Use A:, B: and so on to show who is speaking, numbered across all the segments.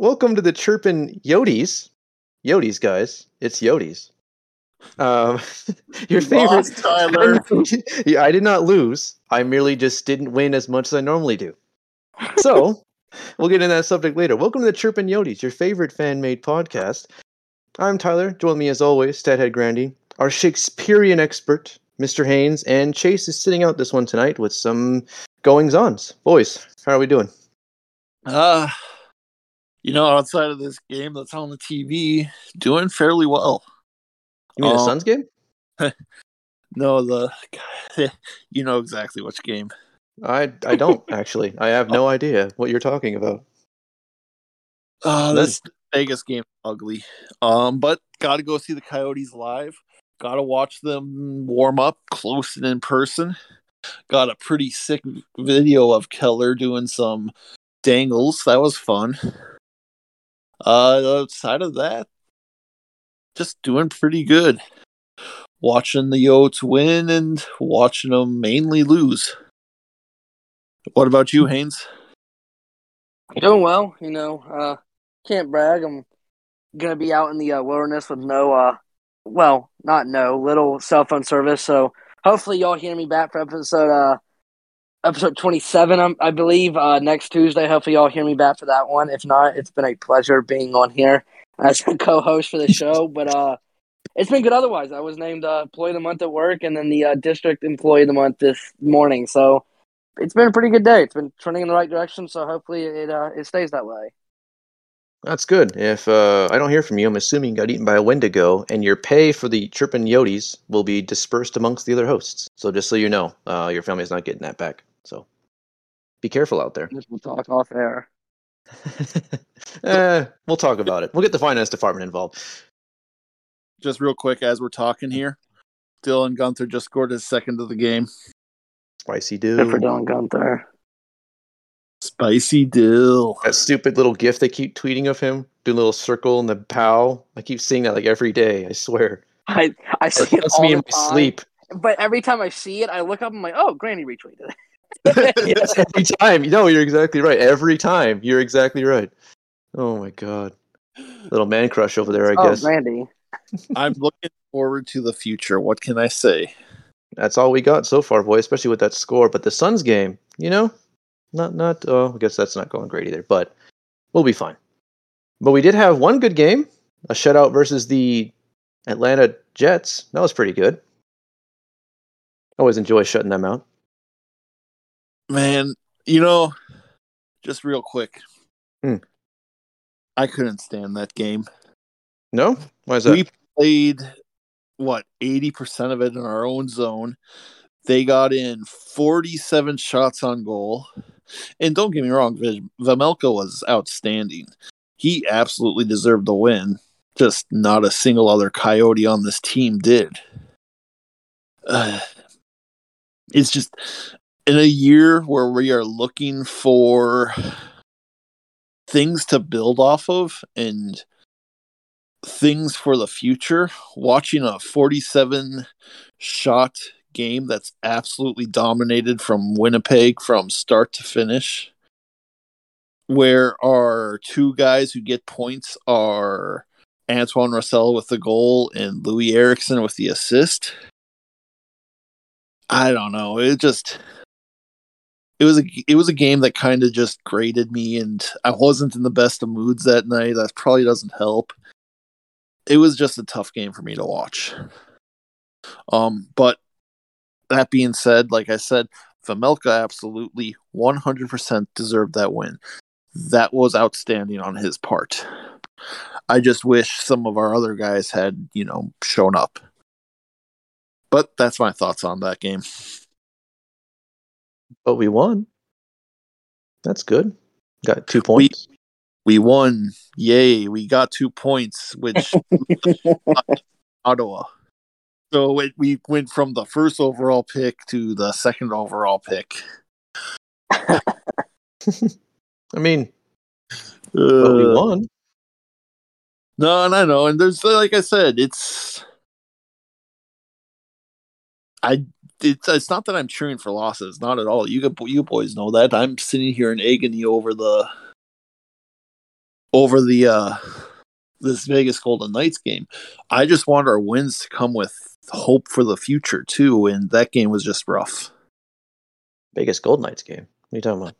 A: Welcome to the Chirpin Yodis. Yodis, guys. It's Yodis. Um, your favorite.
B: Lost, Tyler.
A: yeah, I did not lose. I merely just didn't win as much as I normally do. So, we'll get into that subject later. Welcome to the Chirpin Yodis, your favorite fan made podcast. I'm Tyler. Join me as always, Stathead Grandy, our Shakespearean expert, Mr. Haynes, and Chase is sitting out this one tonight with some goings ons. Boys, how are we doing?
B: Uh, you know, outside of this game that's on the TV, doing fairly well.
A: You mean the
B: Um,
A: Suns game?
B: No, the you know exactly which game.
A: I I don't actually. I have no idea what you're talking about.
B: Uh, this Vegas game ugly. Um, but got to go see the Coyotes live. Got to watch them warm up close and in person. Got a pretty sick video of Keller doing some dangles. That was fun. Uh, outside of that, just doing pretty good. Watching the Yotes win and watching them mainly lose. What about you, Haynes?
C: Doing well, you know. Uh, can't brag. I'm gonna be out in the uh, wilderness with no, uh, well, not no little cell phone service. So hopefully y'all hear me back for episode uh, episode 27. I'm, believe uh, next Tuesday. Hopefully y'all hear me back for that one. If not, it's been a pleasure being on here as a co-host for the show. But uh, it's been good otherwise. I was named uh, employee of the month at work, and then the uh, district employee of the month this morning. So it's been a pretty good day. It's been trending in the right direction. So hopefully it uh, it stays that way.
A: That's good. If uh, I don't hear from you, I'm assuming you got eaten by a Wendigo, and your pay for the chirping Yodies will be dispersed amongst the other hosts. So just so you know, uh, your family's not getting that back. So be careful out there.
C: We'll talk off air.
A: eh, we'll talk about it. We'll get the finance department involved.
B: just real quick as we're talking here, Dylan Guenther just scored his second of the game.
A: Spicy dude.
C: Good for
A: dude.
C: Dylan Guenther.
B: Spicy dill.
A: That stupid little gif they keep tweeting of him, doing a little circle and the pow. I keep seeing that like every day. I swear.
C: I I see it
A: haunts
C: all
A: me
C: the
A: in my
C: time,
A: sleep.
C: but every time I see it, I look up and I'm like, oh, Granny retweeted it.
A: yes, every time. No, you're exactly right. Every time. You're exactly right. Oh my god. Little man crush over there, I
C: oh,
A: guess.
C: Grandy.
B: I'm looking forward to the future. What can I say?
A: That's all we got so far, boy, especially with that score. But the Suns game, you know, not not oh, I guess that's not going great either, but we'll be fine. But we did have one good game, a shutout versus the Atlanta Jets. That was pretty good. Always enjoy shutting them out.
B: Man, you know, just real quick.
A: Hmm.
B: I couldn't stand that game.
A: No? Why is that?
B: We played what, 80% of it in our own zone. They got in 47 shots on goal. And don't get me wrong, Vejmelka was outstanding. He absolutely deserved the win. Just not a single other Coyote on this team did. Uh, it's just in a year where we are looking for things to build off of and things for the future, watching a 47 shot game that's absolutely dominated from Winnipeg from start to finish, where our two guys who get points are Antoine Roussel with the goal and Loui Eriksson with the assist. I don't know. It just it was a it was a game that kind of just grated me and I wasn't in the best of moods that night. That probably doesn't help. It was just a tough game for me to watch. Um but that being said, like I said, Vejmelka absolutely 100% deserved that win. That was outstanding on his part. I just wish some of our other guys had, you know, shown up. But that's my thoughts on that game.
A: But we won. That's good. Got two points.
B: We won. Yay. We got two points, which Ottawa. So it, we went from the first overall pick to the second overall pick.
A: I mean, but we
B: Uh,
A: won.
B: No, and I know, and there's like I said, it's I it's it's not that I'm cheering for losses, not at all. You you boys know that I'm sitting here in agony over the over the uh this Vegas Golden Knights game. I just want our wins to come with hope for the future too, and that game was just rough.
A: Vegas Gold Knights game. What are you talking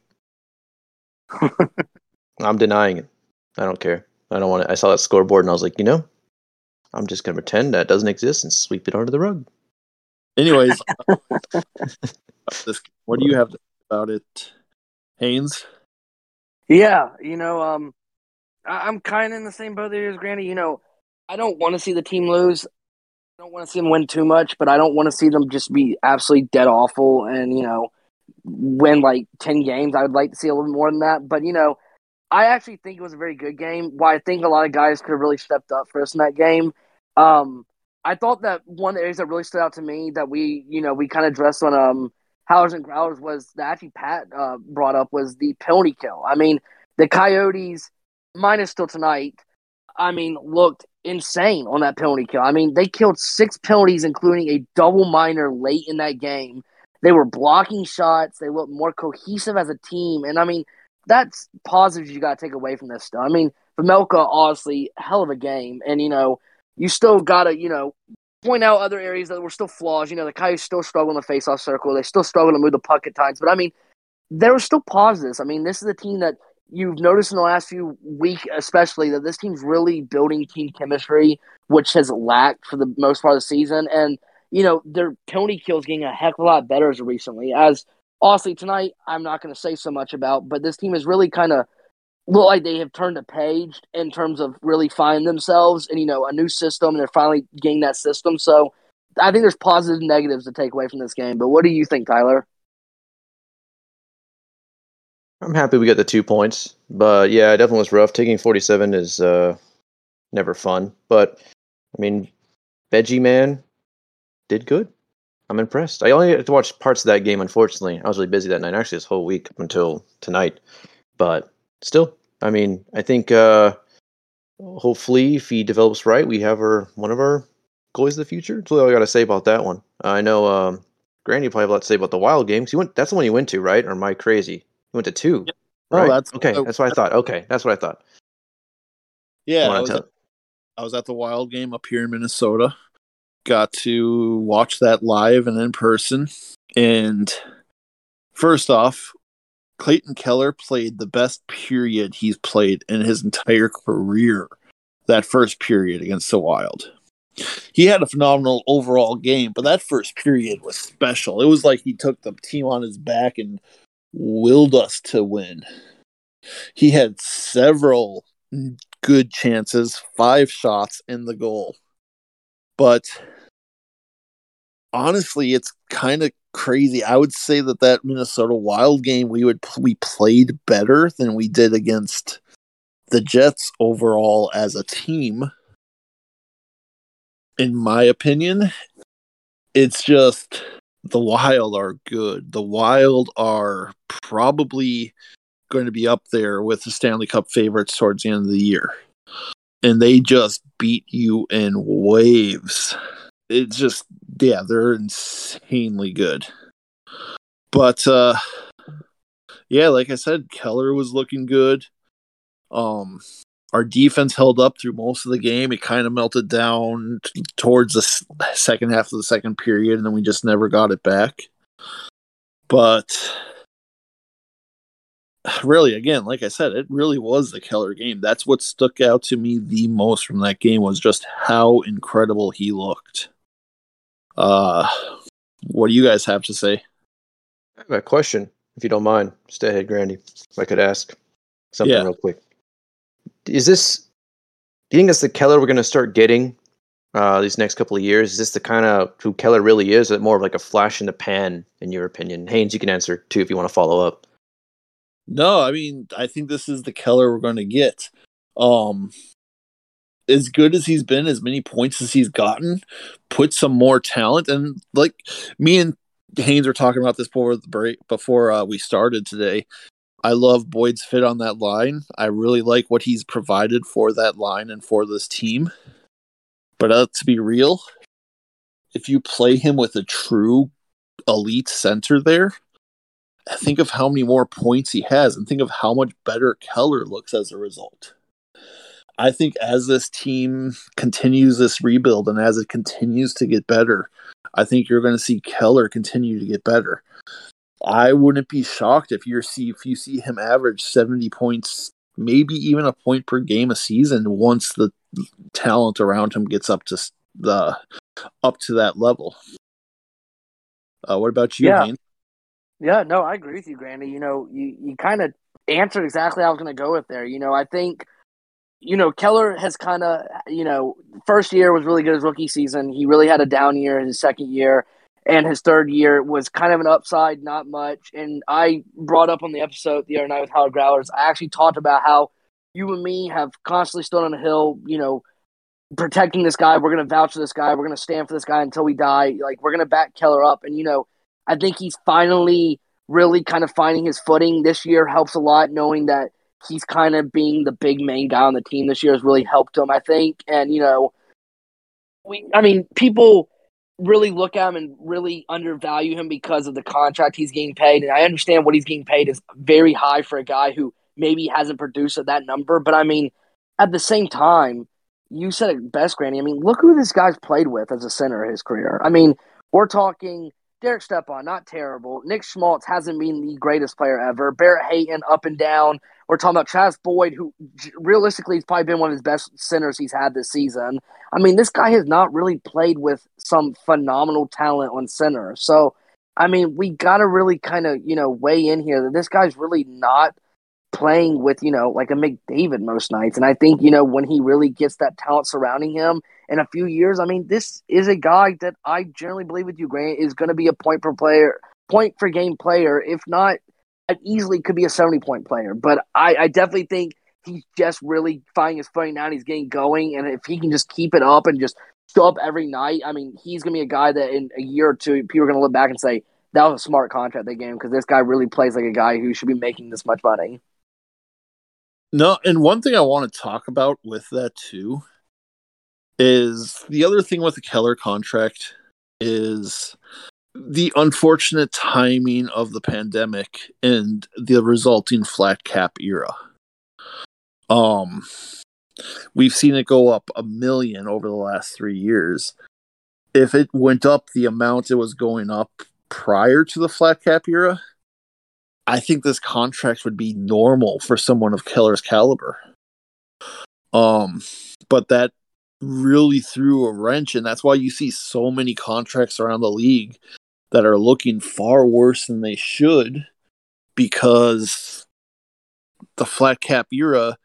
A: about? I'm denying it. I don't care. I don't want it. I saw that scoreboard and I was like, you know, I'm just gonna pretend that doesn't exist and sweep it under the rug.
B: Anyways, this, what do you have to say about it, Haynes?
C: Yeah, you know, um, I- I'm kind of in the same boat as Granny. You know, I don't want to see the team lose. I don't want to see them win too much, but I don't want to see them just be absolutely dead awful and you know win like ten games. I would like to see a little more than that, but you know, I actually think it was a very good game. Why I think a lot of guys could have really stepped up for us in that game. Um, I thought that one of the areas that really stood out to me that we, you know, we kind of dressed on um Howlers and Growlers was that actually Pat uh, brought up was the penalty kill. I mean, the Coyotes minus still tonight. I mean, looked insane on that penalty kill. I mean, they killed six penalties, including a double minor late in that game. They were blocking shots. They looked more cohesive as a team, and I mean, that's positives you got to take away from this stuff. I mean, Vejmelka, honestly, hell of a game, and you know, you still got to, you know, point out other areas that were still flaws. You know, the Coyotes still struggle in the face-off circle. They still struggle to move the puck at times, but I mean, there were still positives. I mean, this is a team that you've noticed in the last few weeks, especially that this team's really building team chemistry, which has lacked for the most part of the season. And you know, their penalty kills getting a heck of a lot better as recently. As honestly tonight, I'm not going to say so much about, but this team is really kind of look like they have turned a page in terms of really finding themselves and you know a new system. And they're finally getting that system. So I think there's positives and negatives to take away from this game. But what do you think, Tyler?
A: I'm happy we got the two points, but yeah, it definitely was rough. Taking 47 is uh, never fun, but I mean, Veggie Man did good. I'm impressed. I only had to watch parts of that game. Unfortunately, I was really busy that night. Actually, this whole week until tonight, but still, I mean, I think uh, hopefully, if he develops right, we have our one of our goalies of the future. That's all I got to say about that one. I know um, Granny probably have a lot to say about the Wild games. He went. That's the one he went to, right? Or am I crazy? He went to two.
B: Oh,
A: right?
B: that's
A: okay. That's what I thought. Okay, that's what I thought.
B: Yeah, I was,
A: tell-
B: at, I was at the Wild game up here in Minnesota. Got to watch that live and in person. And first off, Clayton Keller played the best period he's played in his entire career. That first period against the Wild. He had a phenomenal overall game, but that first period was special. It was like he took the team on his back and willed us to win. He had several good chances, five shots in the goal. But honestly, it's kind of crazy. I would say that that Minnesota Wild game we would we played better than we did against the Jets overall as a team. In my opinion, it's just the Wild are good. The Wild are probably going to be up there with the Stanley Cup favorites towards the end of the year. And they just beat you in waves. It's just, yeah, they're insanely good. But, uh, yeah, like I said, Keller was looking good. Um, our defense held up through most of the game. It kind of melted down t- towards the s- second half of the second period, and then we just never got it back. But really, again, like I said, it really was the Keller game. That's what stuck out to me the most from that game was just how incredible he looked. Uh, what do you guys have to say?
A: I have a question, if you don't mind. Stathead, Grandy. If I could ask something
B: Yeah.
A: real quick. Is this? Do you think that's the Keller we're going to start getting uh, these next couple of years? Is this the kind of who Keller really is? Or is it more of like a flash in the pan, in your opinion? Haynes, you can answer too if you want to follow up.
B: No, I mean, I think this is the Keller we're going to get. Um, as good as he's been, as many points as he's gotten, put some more talent. And like me and Haynes were talking about this before the break, before uh, we started today. I love Boyd's fit on that line. I really like what he's provided for that line and for this team. But uh, to be real, if you play him with a true elite center there, think of how many more points he has and think of how much better Keller looks as a result. I think as this team continues this rebuild and as it continues to get better, I think you're going to see Keller continue to get better. I wouldn't be shocked if you see if you see him average 70 points, maybe even a point per game a season once the talent around him gets up to the up to that level. Uh, what about you,
C: Yeah. Yeah, no, I agree with you, Granny. You know, you, you kind of answered exactly how I was going to go with there. You know, I think, you know, Keller has kind of, you know, first year was really good his rookie season. He really had a down year in his second year, and his third year was kind of an upside, not much. And I brought up on the episode the other night with Howard Growlers, I actually talked about how you and me have constantly stood on a hill, you know, protecting this guy. We're going to vouch for this guy. We're going to stand for this guy until we die. Like, we're going to back Keller up. And, you know, I think he's finally really kind of finding his footing this year helps a lot knowing that he's kind of being the big main guy on the team this year has really helped him, I think. And, you know, we I mean, people really look at him and really undervalue him because of the contract he's getting paid. And I understand what he's getting paid is very high for a guy who maybe hasn't produced at that number. But I mean, at the same time, you said it best, Granny. I mean, look who this guy's played with as a center of his career. I mean, we're talking Derek Stepan, not terrible. Nick Schmaltz hasn't been the greatest player ever. Barrett Hayton, up and down. We're talking about Travis Boyd, who realistically has probably been one of his best centers he's had this season. I mean, this guy has not really played with some phenomenal talent on center. So, I mean, we got to really kind of, you know, weigh in here that this guy's really not playing with, you know, like a McDavid most nights. And I think, you know, when he really gets that talent surrounding him in a few years, I mean, this is a guy that I generally believe with you, Grant, is going to be a point per player, point per game player. If not, easily could be a 70 point player. But I, I definitely think he's just really finding his footing now and he's getting going. And if he can just keep it up and just show up every night, I mean, he's going to be a guy that in a year or two, people are going to look back and say, that was a smart contract they gave him because this guy really plays like a guy who should be making this much money.
B: No, and one thing I want to talk about with that too is the other thing with the Keller contract is the unfortunate timing of the pandemic and the resulting flat cap era. Um we've seen it go up a million over the last 3 years. If it went up the amount it was going up prior to the flat cap era, I think this contract would be normal for someone of Keller's caliber. Um, but that really threw a wrench, and that's why you see so many contracts around the league that are looking far worse than they should because the flat cap era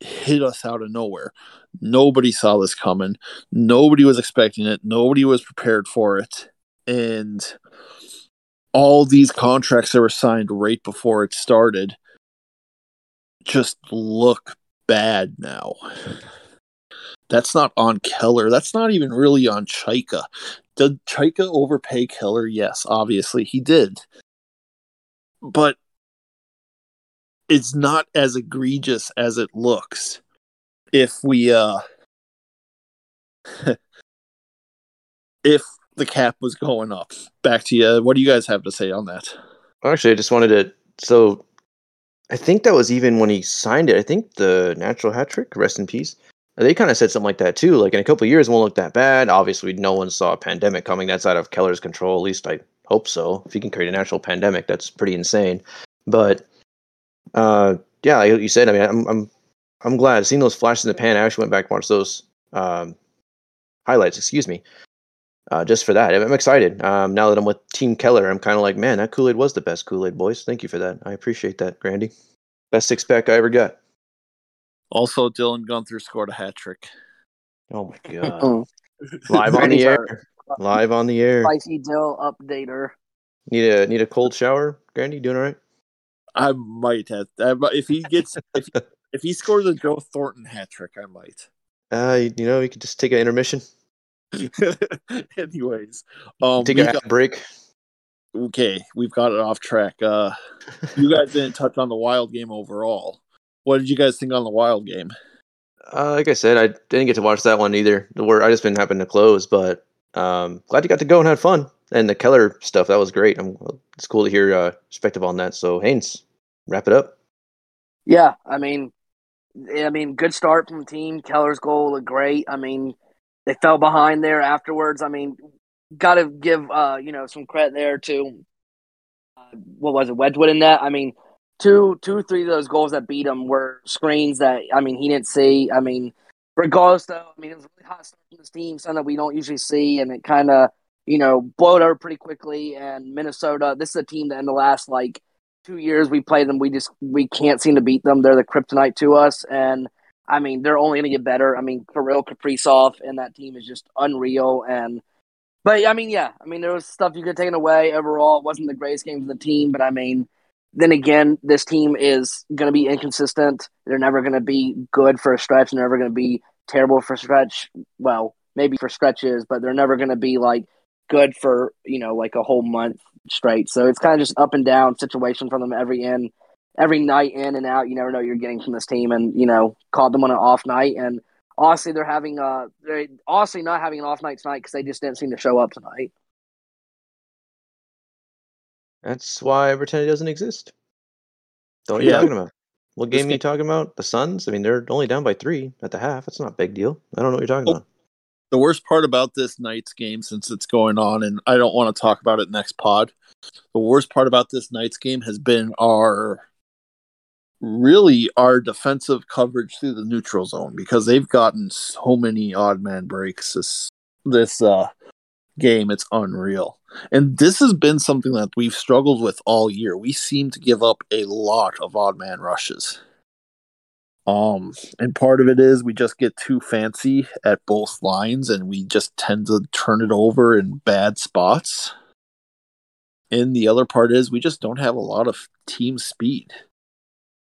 B: hit us out of nowhere. Nobody saw this coming. Nobody was expecting it. Nobody was prepared for it. And all these contracts that were signed right before it started just look bad now. That's not on Keller. That's not even really on Chayka. Did Chayka overpay Keller? Yes, obviously he did. But it's not as egregious as it looks. If we uh if the cap was going up. Back to you. What do you guys have to say on that?
A: Actually, I just wanted to. So, I think that was even when he signed it. I think the natural hat trick, rest in peace. They kind of said something like that too. Like in a couple of years, won't look that bad. Obviously, no one saw a pandemic coming. That's out of Keller's control. At least I hope so. If he can create a natural pandemic, that's pretty insane. But, uh, yeah, like you said, I mean, I'm I'm I'm glad seeing those flashes in the pan. I actually went back and watched those um, highlights. Excuse me. Uh, just for that, I'm excited. Um, now that I'm with Team Keller, I'm kind of like, man, that Kool Aid was the best Kool Aid, boys. Thank you for that. I appreciate that, Grandy. Best six pack I ever got.
B: Also, Dylan Guenther scored a hat trick.
A: Oh my god! Live on the air. Live on the air.
C: Spicy Dill updater.
A: Need a need a cold shower, Grandy? Doing all right?
B: I might have I if he gets if he, if he scores a Joe Thornton hat trick, I might.
A: Uh, you, you know, you could just take an intermission,
B: Anyways, um,
A: take a
B: got-
A: break.
B: okay, we've got it off track. Uh, you guys didn't touch on the Wild game overall. What did you guys think on the Wild game?
A: Uh, like I said, I didn't get to watch that one either. The word I just been happening to close, but um, glad you got to go and had fun. And the Keller stuff that was great. I'm, it's cool to hear uh, perspective on that. So Haynes, wrap it up.
C: Yeah, I mean, I mean, good start from the team. Keller's goal looked great. I mean, they fell behind there afterwards. I mean, got to give uh, you know some credit there to uh, what was it Wedgewood in that. I mean, two, two, three of those goals that beat him were screens that I mean he didn't see. I mean, regardless though, I mean it was really hot start from this team, something that we don't usually see, and it kind of you know blowed over pretty quickly. And Minnesota, this is a team that in the last like two years we played them, we just we can't seem to beat them. They're the kryptonite to us, and I mean they're only going to get better. I mean Kirill Kaprizov and that team is just unreal, and but I mean yeah, I mean there was stuff you could take away. Overall, it wasn't the greatest game for the team, but I mean then again, this team is going to be inconsistent. They're never going to be good for a stretch. They're never going to be terrible for stretch. Well, maybe for stretches, but they're never going to be like good for you know like a whole month straight. So it's kind of just up and down situation for them every in, every night in and out. You never know you're getting from this team, and you know called them on an off night. And honestly, they're having uh they're honestly not having an off night tonight because they just didn't seem to show up tonight.
A: That's why it doesn't exist. What are you
B: Yeah.
A: talking about? What game are you talking about? The Suns? I mean, they're only down by three at the half. That's not a big deal. I don't know what you're talking
B: Oh.
A: about.
B: the worst part about this night's game, since it's going on, and I don't want to talk about it next pod. The worst part about this night's game has been our really our defensive coverage through the neutral zone because they've gotten so many odd man breaks this this uh game. It's unreal. And this has been something that we've struggled with all year. We seem to give up a lot of odd man rushes. Um, and part of it is we just get too fancy at both lines and we just tend to turn it over in bad spots. And the other part is we just don't have a lot of team speed.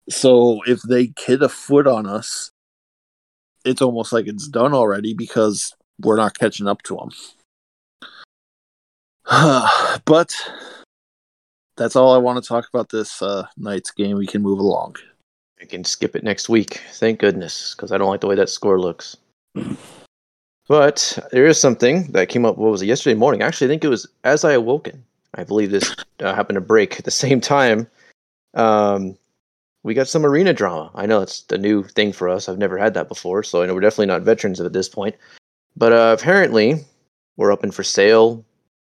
B: So if they hit a foot on us, it's almost like it's done already because we're not catching up to them. but that's all I want to talk about this uh, night's game. We can move along.
A: I can skip it next week. Thank goodness, because I don't like the way that score looks. But there is something that came up. What was it? Yesterday morning. Actually, I think it was as I awoken. I believe this uh, happened to break at the same time. Um, we got some arena drama. I know it's the new thing for us. I've never had that before, so I know we're definitely not veterans at this point. But uh, apparently, we're up and for sale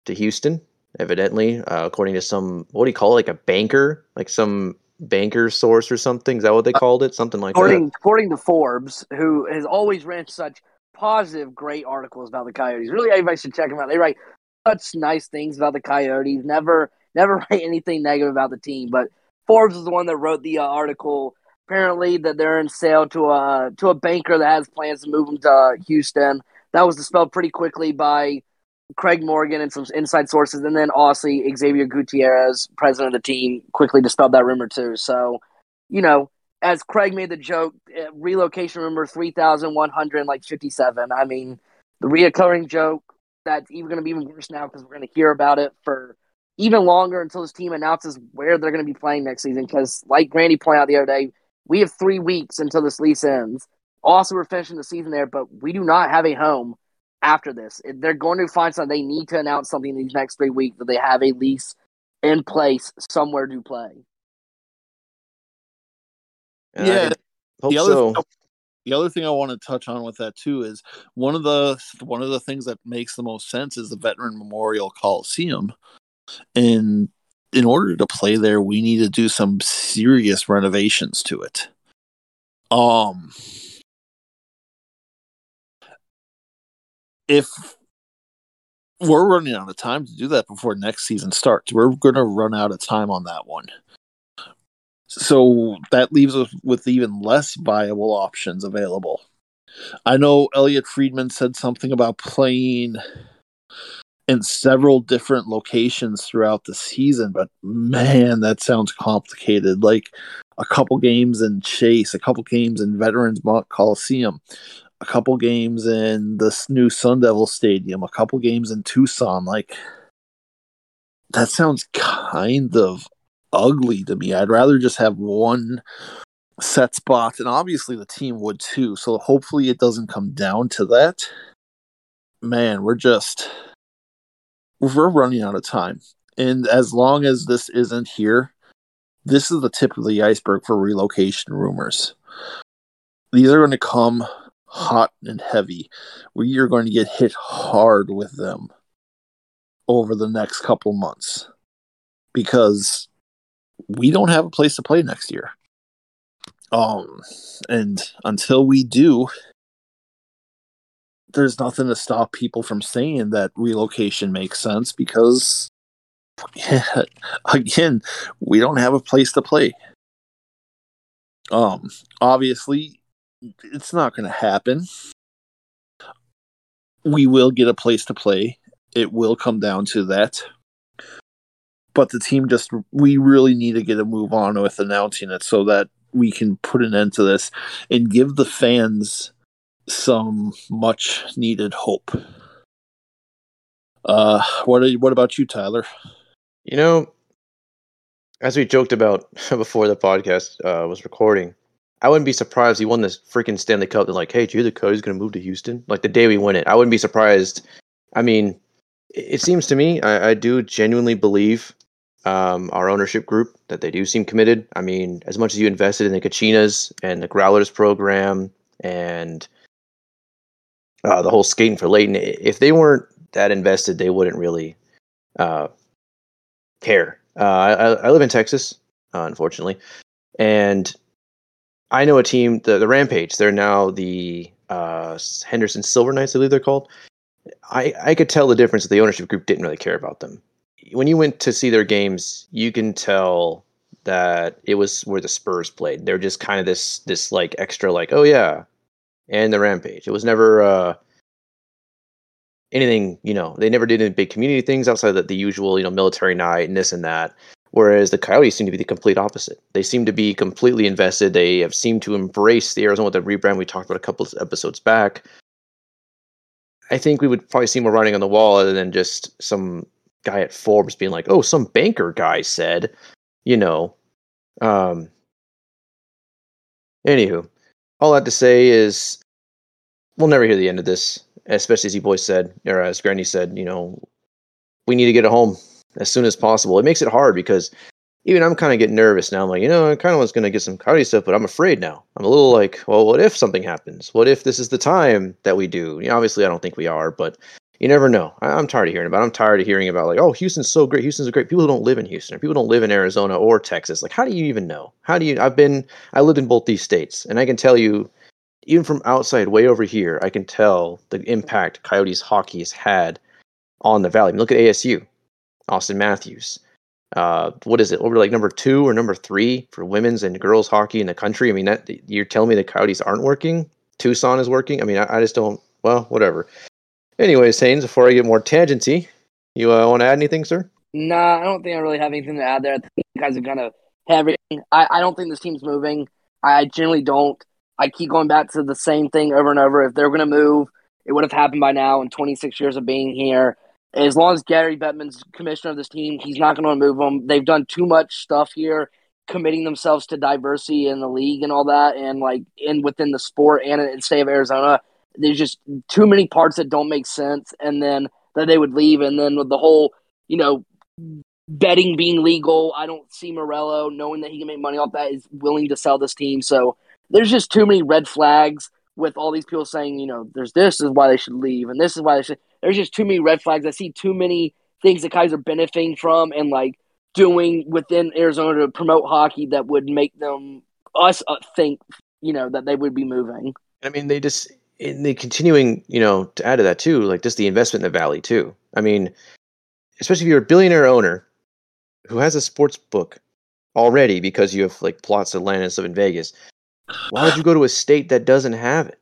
A: to Houston. Evidently, uh, according to some what do you call it, like a banker, like some banker source or something. Is that what they called it? Something like that.
C: According according to Forbes, who has always ran such positive, great articles about the Coyotes. Really, everybody should check them out. They write such nice things about the Coyotes. Never never write anything negative about the team. But Forbes is the one that wrote the uh, article. Apparently, that they're in sale to a to a banker that has plans to move them to uh, Houston. That was dispelled pretty quickly by Craig Morgan and some inside sources, and then also Xavier Gutierrez, president of the team, quickly dispelled that rumor too. So, you know, as Craig made the joke, uh, relocation rumor three thousand one hundred like fifty seven. I mean, the reoccurring joke that's even going to be even worse now because we're going to hear about it for even longer until this team announces where they're going to be playing next season. Because, like Randy pointed out the other day, we have three weeks until this lease ends. Also, we're finishing the season there, but we do not have a home after this. They're going to find something. They need to announce something in these next three weeks that they have a lease in place somewhere to play.
A: And
B: Yeah,
A: hope
B: the other
A: so.
B: the other thing I want to touch on with that too is one of the one of the things that makes the most sense is the Veteran Memorial Coliseum, and in order to play there, we need to do some serious renovations to it. Um, if we're running out of time to do that before next season starts, we're going to run out of time on that one. So that leaves us with even less viable options available. I know Elliotte Friedman said something about playing in several different locations throughout the season, but man, that sounds complicated. Like a couple games in Chase, a couple games in Veterans Coliseum, a couple games in this new Sun Devil Stadium, a couple games in Tucson. Like that sounds kind of ugly to me. I'd rather just have one set spot, and obviously the team would too. So hopefully it doesn't come down to that. Man, we're just we're running out of time. And as long as this isn't here, this is the tip of the iceberg for relocation rumors. these are going to come hot and heavy. We are going to get hit hard with them over the next couple months because we don't have a place to play next year. Um, and until we do, there's nothing to stop people from saying that relocation makes sense because, again, we don't have a place to play. Um, obviously, it's not going to happen. We will get a place to play. It will come down to that. But the team just, we really need to get a move on with announcing it so that we can put an end to this and give the fans some much needed hope. Uh, what are, what about you, Tyler?
A: You know, as we joked about before the podcast uh, was recording, I wouldn't be surprised he won this freaking Stanley Cup. They're like, hey, the Cody's going to move to Houston? Like the day we win it, I wouldn't be surprised. I mean, it seems to me, I, I do genuinely believe um, our ownership group that they do seem committed. I mean, as much as you invested in the Kachinas and the Growlers program and uh, the whole skating for Leighton, if they weren't that invested, they wouldn't really uh, care. Uh, I, I, live in Texas, uh, unfortunately, and I know a team, the, the Rampage. They're now the uh, Henderson Silver Knights, I believe they're called. I, I could tell the difference that the ownership group didn't really care about them. When you went to see their games, you can tell that it was where the Spurs played. They're just kind of this this like extra like oh yeah, and the Rampage. It was never uh, anything you know. They never did any big community things outside of the, the usual you know military night and this and that. Whereas the Coyotes seem to be the complete opposite. They seem to be completely invested. They have seemed to embrace the Arizona with the rebrand we talked about a couple of episodes back. I think we would probably see more writing on the wall other than just some guy at Forbes being like, "Oh, some banker guy said," you know. Um. Anywho, all that to say is, we'll never hear the end of this. Especially as you boys said, or as Granny said, you know, we need to get it home as soon as possible. It makes it hard because even I'm kind of getting nervous now. I'm like, you know, I kind of was going to get some Coyote stuff, but I'm afraid now. I'm a little like, well, what if something happens? What if this is the time that we do? You know, obviously, I don't think we are, but you never know. I, am tired of hearing about. It. I'm tired of hearing about like, oh, Houston's so great. Houston's great. People who don't live in Houston, or people don't live in Arizona or Texas. Like, how do you even know? How do you? I've been, I lived in both these states, and I can tell you, even from outside, way over here, I can tell the impact Coyotes hockey has had on the valley. I mean, look at ASU. Auston Matthews. Uh, what is it? Over like number two or number three for women's and girls hockey in the country. I mean, that you're telling me the Coyotes aren't working? Tucson is working. I mean, I, I just don't. Well, whatever. Anyways, Haynes, before I get more tangency, you uh, want to add anything, sir?
C: Nah, I don't think I really have anything to add there. I think you guys are kind of everything. I, I don't think this team's moving. I generally don't. I keep going back to the same thing over and over. If they're gonna move, it would have happened by now in 26 years of being here as long as Gary Bettman's commissioner of this team, he's not going to move them. They've done too much stuff here, committing themselves to diversity in the league and all that, and like in within the sport and in the state of Arizona. There's just too many parts that don't make sense, and then that they would leave, and then with the whole, you know, betting being legal, I don't see Meruelo knowing that he can make money off that is willing to sell this team. So there's just too many red flags with all these people saying, you know, there's this is why they should leave, and this is why they should. There's just too many red flags. I see too many things that guys are benefiting from and like doing within Arizona to promote hockey that would make them us uh, think, you know, that they would be moving.
A: I mean, they just in the continuing, you know, to add to that too, like just the investment in the valley too. I mean, especially if you're a billionaire owner who has a sports book already because you have like plots of land and stuff in Vegas why would you go to a state that doesn't have it?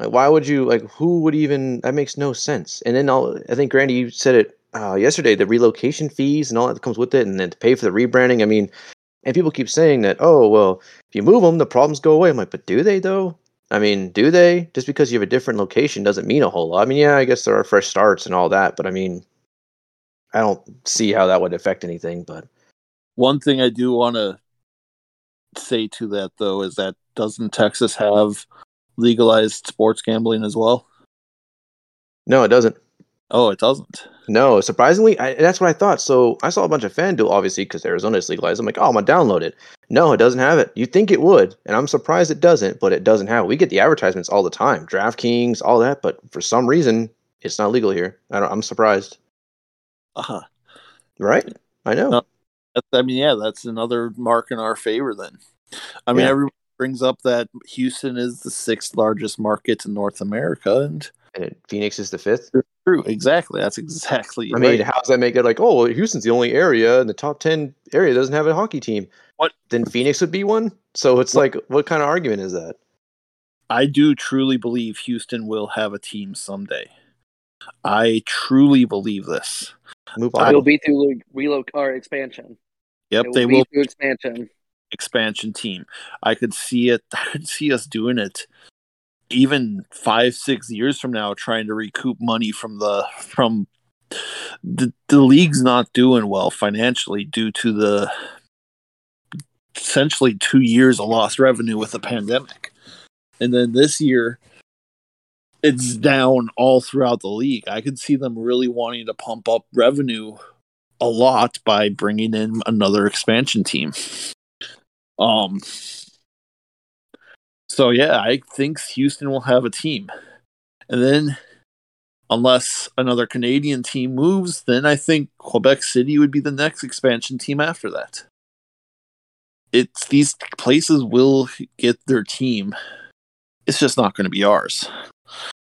A: Like, why would you like? Who would even? That makes no sense. And then all, I think Grandy, you said it uh, yesterday. The relocation fees and all that comes with it, and then to pay for the rebranding. I mean, and people keep saying that. Oh well, if you move them, the problems go away. I'm like, but do they though? I mean, do they? Just because you have a different location doesn't mean a whole lot. I mean, yeah, I guess there are fresh starts and all that, but I mean, I don't see how that would affect anything. But
B: one thing I do want to say to that though is that doesn't Texas have legalized sports gambling as well?
A: No, it doesn't.
B: Oh, it doesn't.
A: No, surprisingly, I, that's what I thought. So I saw a bunch of FanDuel, obviously, because Arizona is legalized. I'm like, oh, I'm gonna download it. No, it doesn't have it. You think it would, and I'm surprised it doesn't, but it doesn't have. It. We get the advertisements all the time, DraftKings, all that, but for some reason, it's not legal here. I don't, I'm surprised.
B: Uh huh.
A: Right? I know.
B: No. I mean, yeah, that's another mark in our favor. Then, I mean,
A: Yeah.
B: everyone brings up that Houston is the sixth largest market in North America, and
A: And Phoenix is the fifth.
B: true, exactly. That's exactly.
A: I mean,
B: right.
A: how does that make it like, oh, well, Houston's the only area in the top 10 area that doesn't have a hockey team?
B: What?
A: Then Phoenix would be one? So it's
B: What?
A: like, what kind of argument is that?
B: I do truly believe Houston will have a team someday. I truly believe this.
A: Move on.
C: It'll be through reloc or expansion.
B: Yep,
C: will
B: they
C: be
B: will
C: through expansion.
B: Expansion team. I could see it. I could see us doing it even five, six years from now, trying to recoup money from the from the the league's not doing well financially due to the essentially two years of lost revenue with the pandemic, and then this year it's down all throughout the league. I could see them really wanting to pump up revenue a lot by bringing in another expansion team. Um. So yeah, I think Houston will have a team, and then unless another Canadian team moves, then I think Quebec City would be the next expansion team after that. It's these places will get their team. It's just not going to be ours.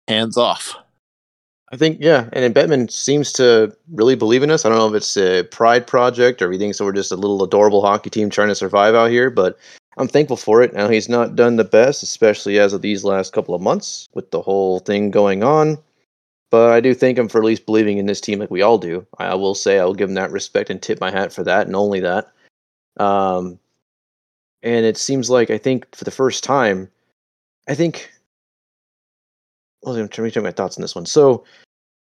B: Hands off.
A: I think, yeah. And Bettman seems to really believe in us. I don't know if it's a pride project or thinks that we're just a little adorable hockey team trying to survive out here, but I'm thankful for it. Now, he's not done the best, especially as of these last couple of months with the whole thing going on. But I do thank him for at least believing in this team like we all do. I will say I'll give him that respect and tip my hat for that and only that. Um, and it seems like I think for the first time, I think. Trying to take my thoughts on this one. So,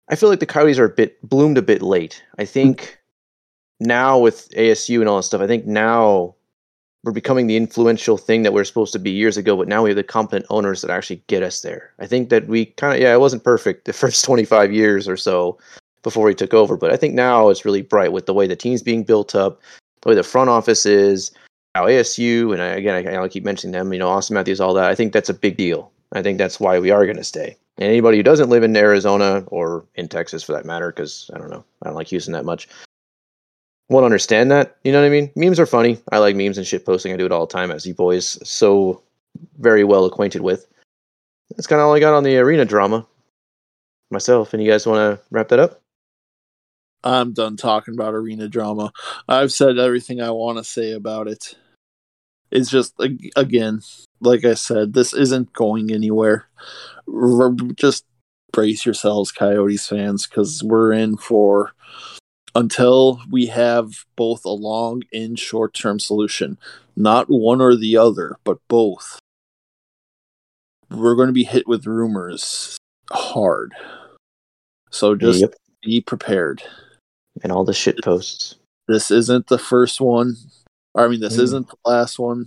A: I feel like the Coyotes are a bit bloomed a bit late. I think now with ASU and all that stuff, I think now we're becoming the influential thing that we are supposed to be years ago, but now we have the competent owners that actually get us there. I think that we kind of yeah, it wasn't perfect the first 25 years or so before we took over, but I think now it's really bright with the way the team's being built up, the way the front office is, how ASU and I, again I, I keep mentioning them, you know, Auston Matthews, all that. I think that's a big deal. I think that's why we are going to stay. And anybody who doesn't live in Arizona or in Texas for that matter, because I don't know, I don't like Houston that much, won't understand that. You know what I mean? Memes are funny. I like memes and shit posting. I do it all the time, as you boys so very well acquainted with. That's kind of all I got on the arena drama myself. And you guys want to wrap that up?
B: I'm done talking about arena drama. I've said everything I want to say about it. It's just again, like I said, this isn't going anywhere. R- just brace yourselves, Coyotes fans, because we're in for until we have both a long and short term solution, not one or the other, but both. We're going to be hit with rumors hard. So just
A: Yep.
B: be prepared
A: And all the shit posts.
B: this isn't the first one. I mean, this
A: Mm.
B: isn't the last one.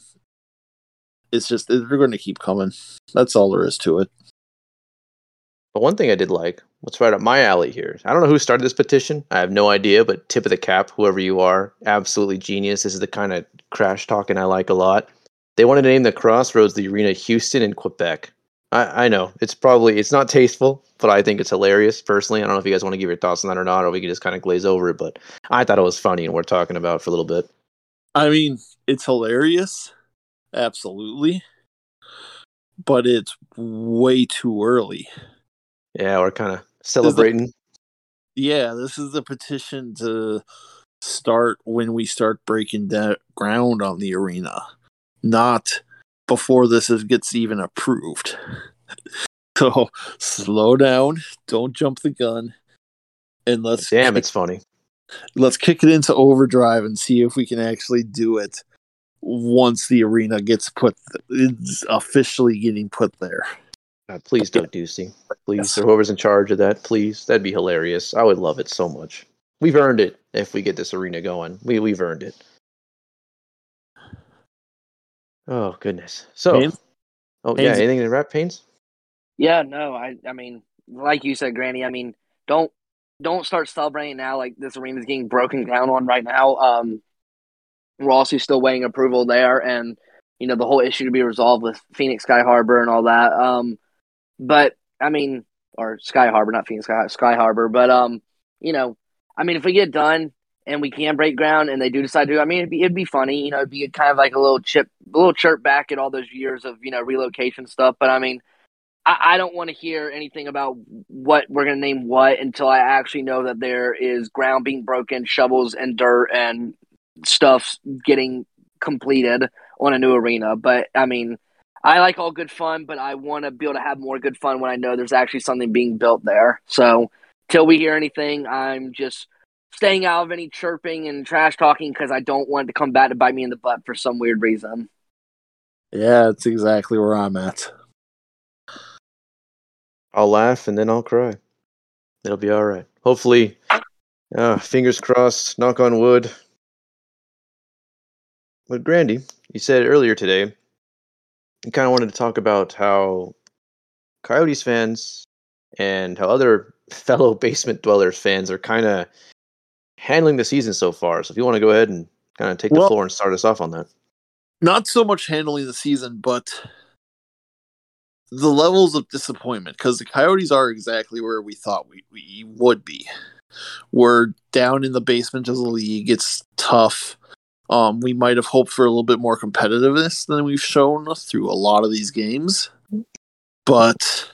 B: It's just they're going to keep coming. That's all there is to it.
A: But one thing I did like, what's right up my alley here. I don't know who started this petition. I have no idea, but tip of the cap, whoever you are, absolutely genius. This is the kind of crash talking I like a lot. They wanted to name the crossroads the arena Houston and Quebec. I, I know it's probably it's not tasteful, but I think it's hilarious personally. I don't know if you guys want to give your thoughts on that or not, or we can just kind of glaze over it. But I thought it was funny and we're talking about it for a little bit.
B: I mean, it's hilarious, absolutely, but it's way too early.
A: Yeah, we're kind of celebrating.
B: Yeah, this is the petition to start when we start breaking that ground on the arena, not before this is, gets even approved. so slow down, don't jump the gun, and let's
A: Damn,
B: kick-
A: it's funny.
B: let's kick it into overdrive and see if we can actually do it once the arena gets put it's officially getting put there.
A: God, please don't, do see. Please, or whoever's in charge of that, please. That'd be hilarious. I would love it so much. We've earned it if we get this arena going. We we've earned it. Oh goodness. So,
B: Pains?
A: oh yeah,
B: Pains?
A: anything to wrap pains?
C: Yeah, no, I I mean, like you said, Granny, I mean, don't don't start celebrating now like this arena is getting broken down on right now. Um, we're also still waiting approval there, and you know the whole issue to be resolved with Phoenix Sky Harbor and all that. Um, but I mean, or Sky Harbor, not Phoenix Sky, Sky Harbor. But um, you know, I mean, if we get done and we can break ground, and they do decide to, I mean, it'd be it'd be funny. You know, it'd be kind of like a little chip, a little chirp back at all those years of you know relocation stuff. But I mean. I, I don't want to hear anything about what we're going to name what until I actually know that there is ground being broken, shovels and dirt and stuff getting completed on a new arena. But I mean, I like all good fun, but I want to be able to have more good fun when I know there's actually something being built there. So till we hear anything, I'm just staying out of any chirping and trash talking because I don't want it to come back to bite me in the butt for some weird reason.
B: Yeah, that's exactly where I'm at.
A: I'll laugh and then I'll cry. It'll be all right. Hopefully, uh, fingers crossed, knock on wood. But Grandy, you said earlier today, you kind of wanted to talk about how Coyotes fans and how other fellow basement dwellers fans are kind of handling the season so far. So if you want to go ahead and kind of take the floor and start us off on that.
B: Not so much handling the season, but the levels of disappointment because the Coyotes are exactly where we thought we, we would be. We're down in the basement of the league. It's tough. Um, we might have hoped for a little bit more competitiveness than we've shown through a lot of these games. But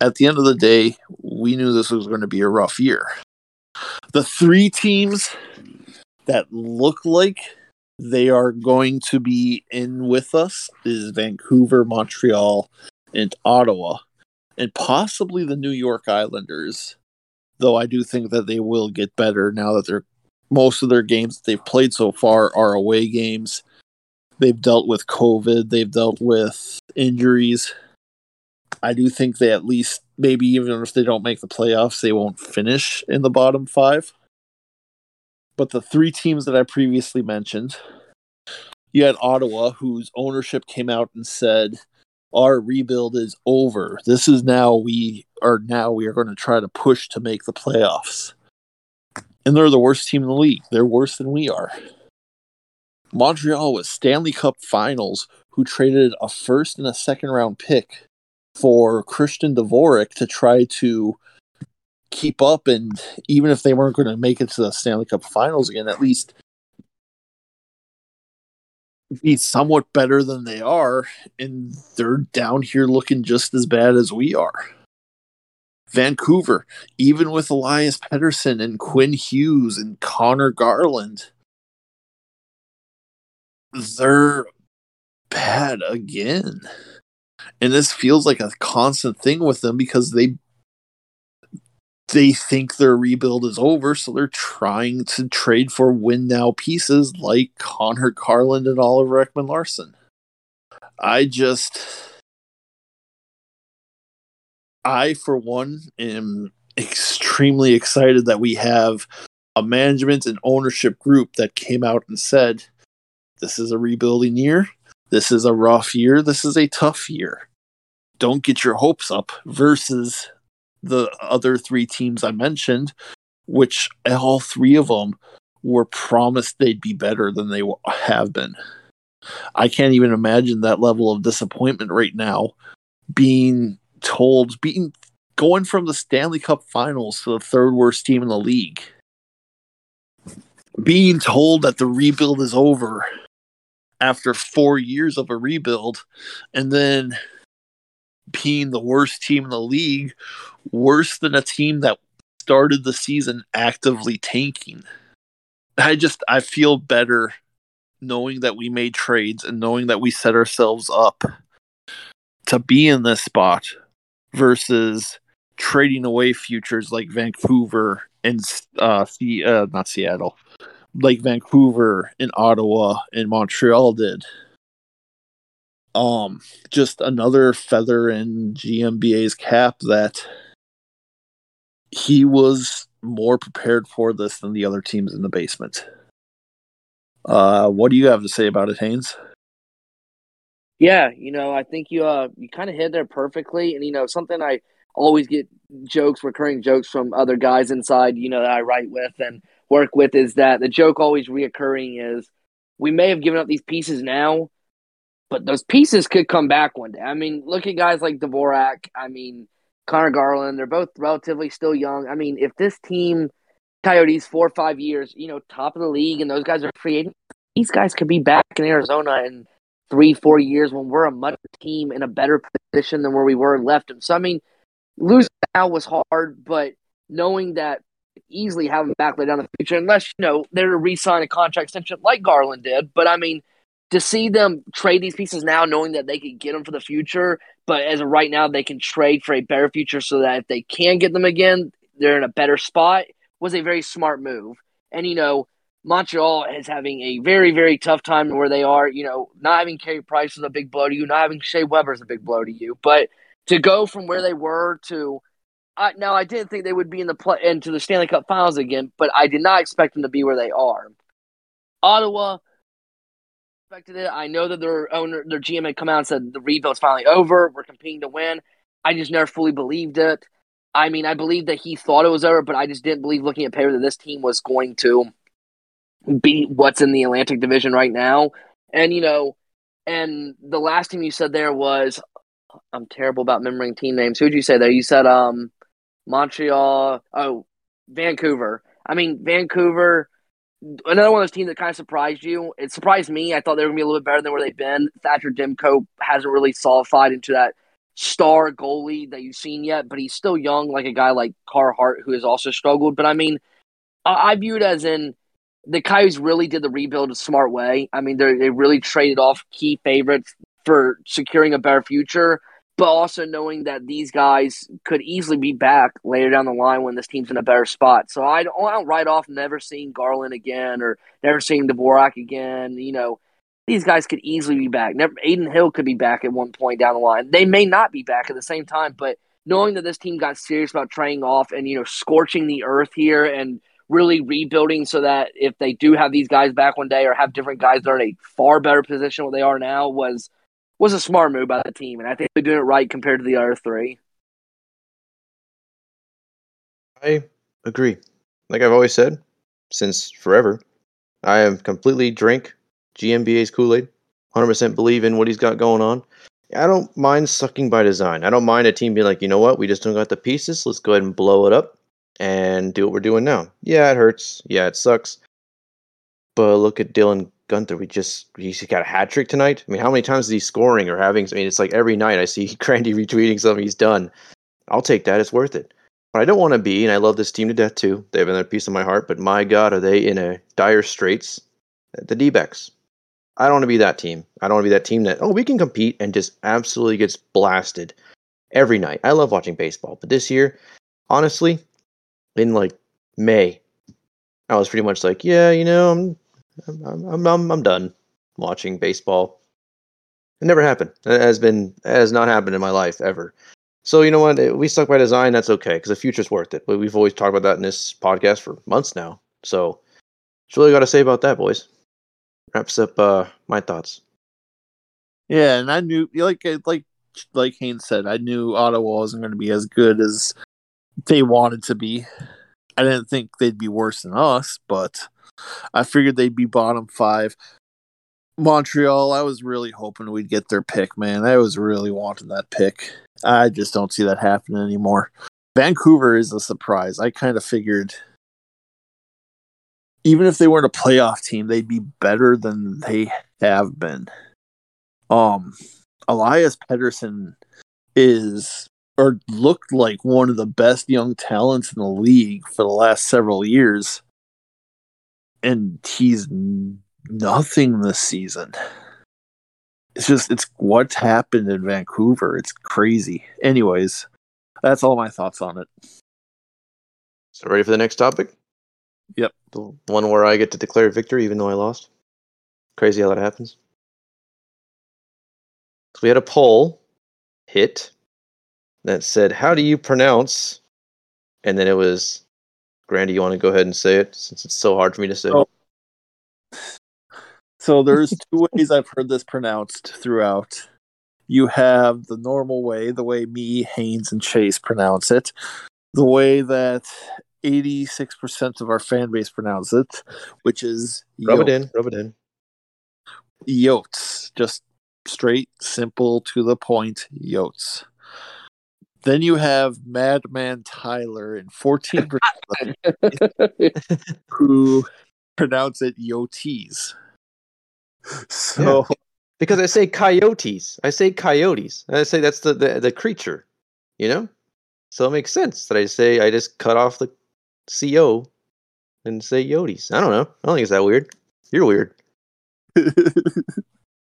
B: at the end of the day, we knew this was going to be a rough year. The three teams that look like they are going to be in with us is Vancouver, Montreal, and Ottawa, and possibly the New York Islanders. Though I do think that they will get better now that they're most of their games that they've played so far are away games. They've dealt with COVID, they've dealt with injuries. I do think they at least maybe even if they don't make the playoffs, they won't finish in the bottom five. But the three teams that I previously mentioned, you had Ottawa, whose ownership came out and said, "Our rebuild is over. This is now we are now we are going to try to push to make the playoffs." And they're the worst team in the league. They're worse than we are. Montreal was Stanley Cup Finals, who traded a first and a second round pick for Christian Dvorak to try to keep up and even if they weren't going to make it to the Stanley Cup Finals again, at least be somewhat better than they are, and they're down here looking just as bad as we are. Vancouver, even with Elias Pettersson and Quinn Hughes and Conor Garland, they're bad again. And this feels like a constant thing with them because they they think their rebuild is over, so they're trying to trade for win now pieces like Conor Garland and Oliver Ekman-Larsson. I just I for one am extremely excited that we have a management and ownership group that came out and said this is a rebuilding year. This is a rough year. This is a tough year. Don't get your hopes up versus the other three teams I mentioned, which all three of them were promised they'd be better than they have been. I can't even imagine that level of disappointment right now being told being going from the Stanley Cup finals to the third worst team in the league. Being told that the rebuild is over after 4 years of a rebuild and then being the worst team in the league, worse than a team that started the season actively tanking. I just I feel better knowing that we made trades and knowing that we set ourselves up to be in this spot versus trading away futures like Vancouver and uh, uh not Seattle, like Vancouver and Ottawa and Montreal did um just another feather in GMBA's cap that he was more prepared for this than the other teams in the basement. Uh what do you have to say about it, Haynes?
C: Yeah, you know, I think you uh you kind of hit there perfectly, and you know something I always get jokes, recurring jokes from other guys inside, you know, that I write with and work with is that the joke always reoccurring is we may have given up these pieces now, but those pieces could come back one day. I mean, look at guys like Dvorak. I mean, Conor Garland. They're both relatively still young. I mean, if this team, Coyotes, four or five years, you know, top of the league, and those guys are free agents, these guys could be back in Arizona in three, four years when we're a much team in a better position than where we were left them. So, I mean, losing now was hard, but knowing that easily have them back later down the future, unless you know they're to re-sign a contract extension like Garland did. But I mean, to see them trade these pieces now, knowing that they could get them for the future, but as of right now, they can trade for a better future, so that if they can get them again, they're in a better spot. Was a very smart move, and you know. Montreal is having a very, very tough time where they are. You know, not having Carey Price is a big blow to you, not having Shea Weber is a big blow to you. But to go from where they were to I, now I didn't think they would be in the play into the Stanley Cup Finals again, but I did not expect them to be where they are. Ottawa expected it. I know that their owner, their GM, had come out and said the rebuild's finally over. We're competing to win. I just never fully believed it. I mean, I believe that he thought it was over, but I just didn't believe looking at paper that this team was going to beat what's in the Atlantic Division right now. And you know, and the last team you said there was I'm terrible about remembering team names. Who'd you say there? You said um Montreal. Oh, Vancouver. I mean, Vancouver. Another one of those teams that kind of surprised you. It surprised me. I thought they were going to be a little bit better than where they've been. Thatcher Demko hasn't really solidified into that star goalie that you've seen yet, but he's still young, like a guy like Carter Hart, who has also struggled. But I mean, I, I view it as in the Coyotes really did the rebuild a smart way. I mean, they really traded off key favorites for securing a better future but also knowing that these guys could easily be back later down the line when this team's in a better spot. So I don't, write off never seeing Garland again or never seeing Dvorak again. You know, these guys could easily be back. Never, Adin Hill could be back at one point down the line. They may not be back at the same time, but knowing that this team got serious about trading off and you know scorching the earth here and really rebuilding so that if they do have these guys back one day or have different guys that are in a far better position what they are now was was a smart move by the team, and I think they're doing it right compared to the other three.
A: I agree. Like I've always said, since forever, I have completely drink GMBA's Kool Aid. 100% believe in what he's got going on. I don't mind sucking by design. I don't mind a team being like, you know what, we just don't got the pieces. Let's go ahead and blow it up and do what we're doing now. Yeah, it hurts. Yeah, it sucks. But look at Dylan Guenther. we just he's got a hat trick tonight. I mean, how many times is he scoring or having? I mean, it's like every night I see Grandy retweeting something he's done. I'll take that; it's worth it. But I don't want to be, and I love this team to death too. They have another piece of my heart, but my God, are they in a dire straits? The D-backs. I don't want to be that team. I don't want to be that team that oh we can compete and just absolutely gets blasted every night. I love watching baseball, but this year, honestly, in like May, I was pretty much like, yeah, you know, I'm I'm, I'm, I'm, I'm done watching baseball. It never happened. It has been it has not happened in my life ever. So you know what? We stuck by design. That's okay because the future's worth it. But we've always talked about that in this podcast for months now. So that's really got to say about that, boys. Wraps up uh, my thoughts.
B: Yeah, and I knew like like like Haynes said, I knew Ottawa wasn't going to be as good as they wanted to be. I didn't think they'd be worse than us, but I figured they'd be bottom five. Montreal, I was really hoping we'd get their pick, man. I was really wanting that pick. I just don't see that happening anymore. Vancouver is a surprise. I kind of figured even if they weren't a playoff team, they'd be better than they have been. Um Elias Pettersson is or looked like one of the best young talents in the league for the last several years and he's nothing this season. It's just it's what's happened in Vancouver. It's crazy. Anyways, that's all my thoughts on it.
A: So ready for the next topic?
B: Yep.
A: The one where I get to declare victory even though I lost. Crazy how that happens. So we had a poll hit that said, How do you pronounce? And then it was Grandy, you want to go ahead and say it since it's so hard for me to say? Oh.
B: So there's two ways I've heard this pronounced throughout. You have the normal way, the way me, Haynes, and Chase pronounce it, the way that 86% of our fan base pronounce it, which is
A: Rub it in. Rub it in.
B: Yotes. Just straight, simple, to the point, Yotes. Then you have Madman Tyler and 14% who pronounce it Yotes. So
A: Because I say coyotes. I say coyotes. And I say that's the, the, the creature. You know? So it makes sense that I say I just cut off the CO and say yotes. I don't know. I don't think it's that weird. You're weird. Do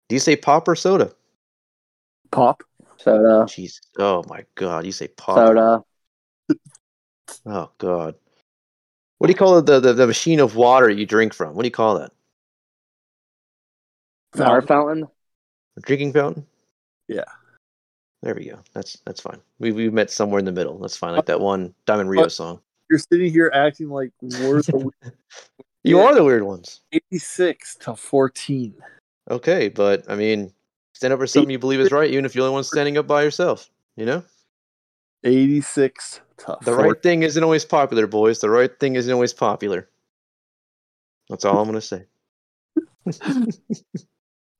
A: you say pop or soda?
B: pop.
C: Soda.
A: Jeez. Oh my god. You say pop.
C: Soda.
A: Oh god. What do you call it? The, the the machine of water you drink from? What do you call that?
C: Water fountain.
A: A drinking fountain?
B: Yeah.
A: There we go. That's that's fine. We we met somewhere in the middle. That's fine. Like that one Diamond Rio song.
B: You're sitting here acting like we're the
A: You
B: Yeah.
A: are the weird ones.
B: 86 to 14.
A: Okay, but I mean, stand up for something you believe is right, even if you're the only one standing up by yourself. You know,
B: 86 to
A: the
B: 14.
A: right thing isn't always popular, boys. The right thing isn't always popular. That's all I'm gonna say.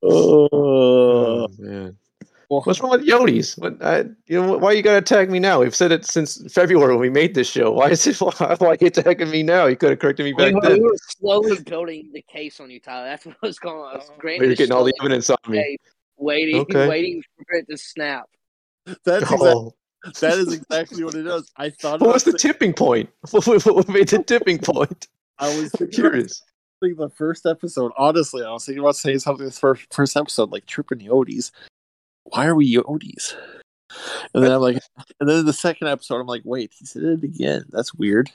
B: Oh,
A: Oh man,
B: well,
A: what's wrong with Yotes? What, I, you know, why you gotta attack me now? We've said it since February when we made this show. Why is it? Why, why are you attacking me now? You could have corrected me
C: We
A: back
C: were,
A: then.
C: we were slowly building the case on you, Tyler. That's what was going on. I was granted
A: You're getting all the evidence on me.
C: Case, waiting,
A: Okay.
C: waiting for it to snap.
B: that's exactly,
A: Oh,
B: that is exactly what it is. I thought
A: what was the
B: it.
A: tipping point? What, what, what made the tipping point?
B: I was
A: I'm curious.
B: about the first episode. Honestly, I was thinking about saying something this first, first episode, like tripping Yotes. Why are we Yotes? And then I'm like, and then the second episode, I'm like, wait, he said it again. That's weird.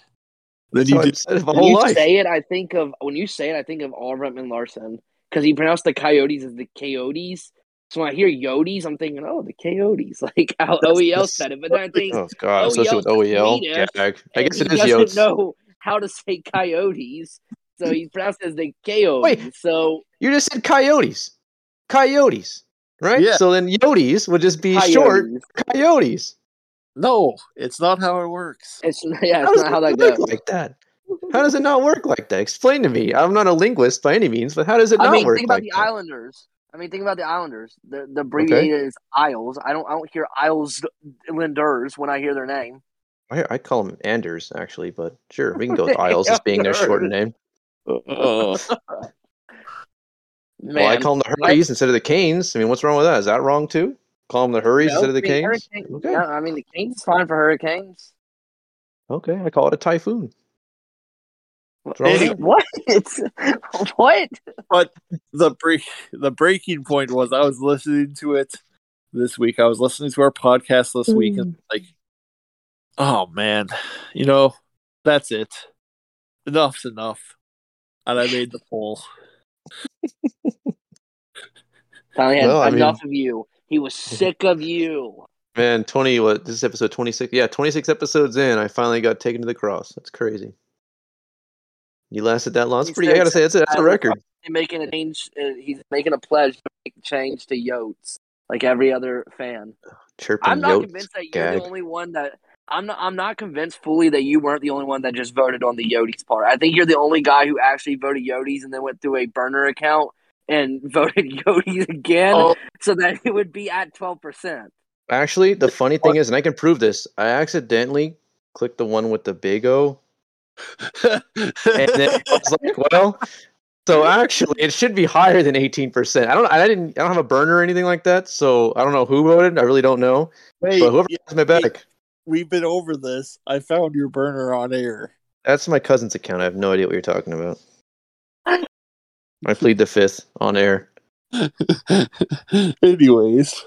B: Then
A: That's
B: you
A: how
B: did
A: it my
C: When
A: whole
C: you
A: life.
C: say it, I think of when you say it, I think of Alvin Larson because he pronounced the coyotes as the coyotes. So when I hear Yotes, I'm thinking, oh, the coyotes, like how OEL said it. But then I think,
A: Oh god,
C: OEL
A: especially with OEL.
C: Swedish,
A: Gag. I
C: and
A: guess
C: he
A: it is
C: doesn't
A: Yotes.
C: know how to say coyotes, so he pronounced as the coyotes. So
A: You just said coyotes. Coyotes. Right?
B: Yeah.
A: So then Yotes would just be short
C: coyotes.
A: coyotes.
B: no, it's not how it works.
C: It's yeah,
A: How
C: it's
A: does
C: not how that
A: work
C: goes.
A: like that? How does it not work like that? Explain to me. I'm not a linguist by any means, but how does it
C: I
A: not
C: mean,
A: work
C: think about
A: like
C: the
A: that?
C: Islanders. I mean, think about the Islanders. The the abbreviated is Isles. I don't I don't hear Islanders when I hear their name.
A: I, I call them Anders actually, but sure, we can go with Isles as being their shortened name.
C: Man,
A: well, I call them the Hurries instead of the Canes. I mean, what's wrong with that? Is that wrong too? Call them the Hurries
C: No,
A: instead of the
C: I mean,
A: Canes? Okay.
C: Yeah, I mean the Canes is fine for Hurricanes.
A: Okay, I call it a typhoon. Wrong
B: Anyway.
C: What? What?
B: but the break the breaking point was I was listening to it this week. I was listening to our podcast this week and mm. like oh man, you know, that's it. Enough's enough. And I made the poll.
C: Finally had
A: Well, I
C: enough of you. He was sick of you.
A: Man, 20, what, this is episode 26. Yeah, 26 episodes in, I finally got taken to the cross. That's crazy. You lasted that long? It's pretty, I gotta say, that's a, that's a record.
C: He's making a change. Uh, he's making a pledge to make change to Yotes, like every other fan.
A: Chirping
C: I'm not
A: yotes,
C: convinced that you're
A: gag.
C: the only one that. I'm not. I'm not convinced fully that you weren't the only one that just voted on the Yotes part. I think you're the only guy who actually voted Yotes and then went through a burner account and voted Yotes again,
B: Oh.
C: so that it would be at twelve percent.
A: Actually, the funny thing is, and I can prove this, I accidentally clicked the one with the big O, and then I was like, well, so actually, it should be higher than 18%. I don't, I didn't, I don't have a burner or anything like that, so I don't know who voted. I really don't know.
B: Wait,
A: But whoever
B: yeah,
A: has my back,
B: we've been over this. I found your burner on air.
A: that's my cousin's account. I have no idea what you're talking about. I plead the fifth on air.
B: Anyways,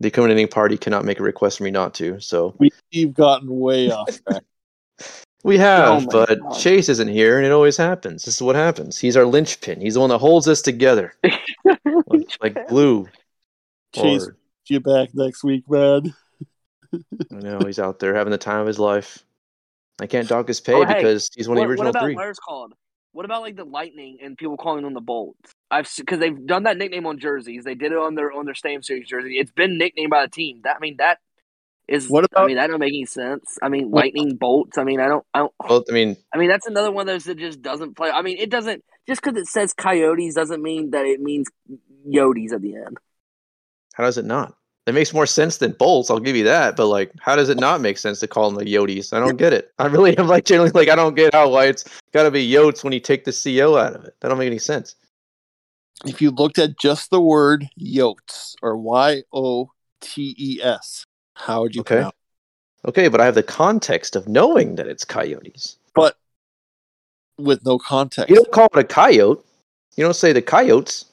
A: The accommodating party cannot make a request for me not to. So
B: we've gotten way off track.
A: we have,
C: Oh
A: but
C: God.
A: Chase isn't here, and it always happens. This is what happens. He's our linchpin. He's the one that holds us together, like, like glue.
B: Chase,
A: Or-
B: you back next week, man.
A: I know he's out there having the time of his life. I can't dock his pay
C: Oh, hey,
A: because he's one of
C: what,
A: the
C: what about
A: three.
C: where's called? what about like the Lightning and people calling them the Bolts? I've because they've done that nickname on jerseys. They did it on their on their Stadium Series jersey. It's been nicknamed by the team. That I mean that is.
B: What
C: I mean that don't make any sense. I mean Lightning Bolts. I mean I don't. I don't.
A: Well, I mean,
C: I mean that's another one of those that just doesn't play. I mean it doesn't just because it says Coyotes doesn't mean that it means Yotes at the end.
A: how does it not? It makes more sense than bolts. I'll give you that. But like, how does it not make sense to call them the Yotes? I don't get it. I really am like generally like I don't get how why it's got to be Yotes when you take the co out of it. That don't make any sense.
B: If you looked at just the word yotes or Y O T E S, how would you
A: Okay.
B: pronounce?
A: Okay, but I have the context of knowing that it's coyotes.
B: But with no context,
A: You don't call it a coyote. You don't say the coyotes.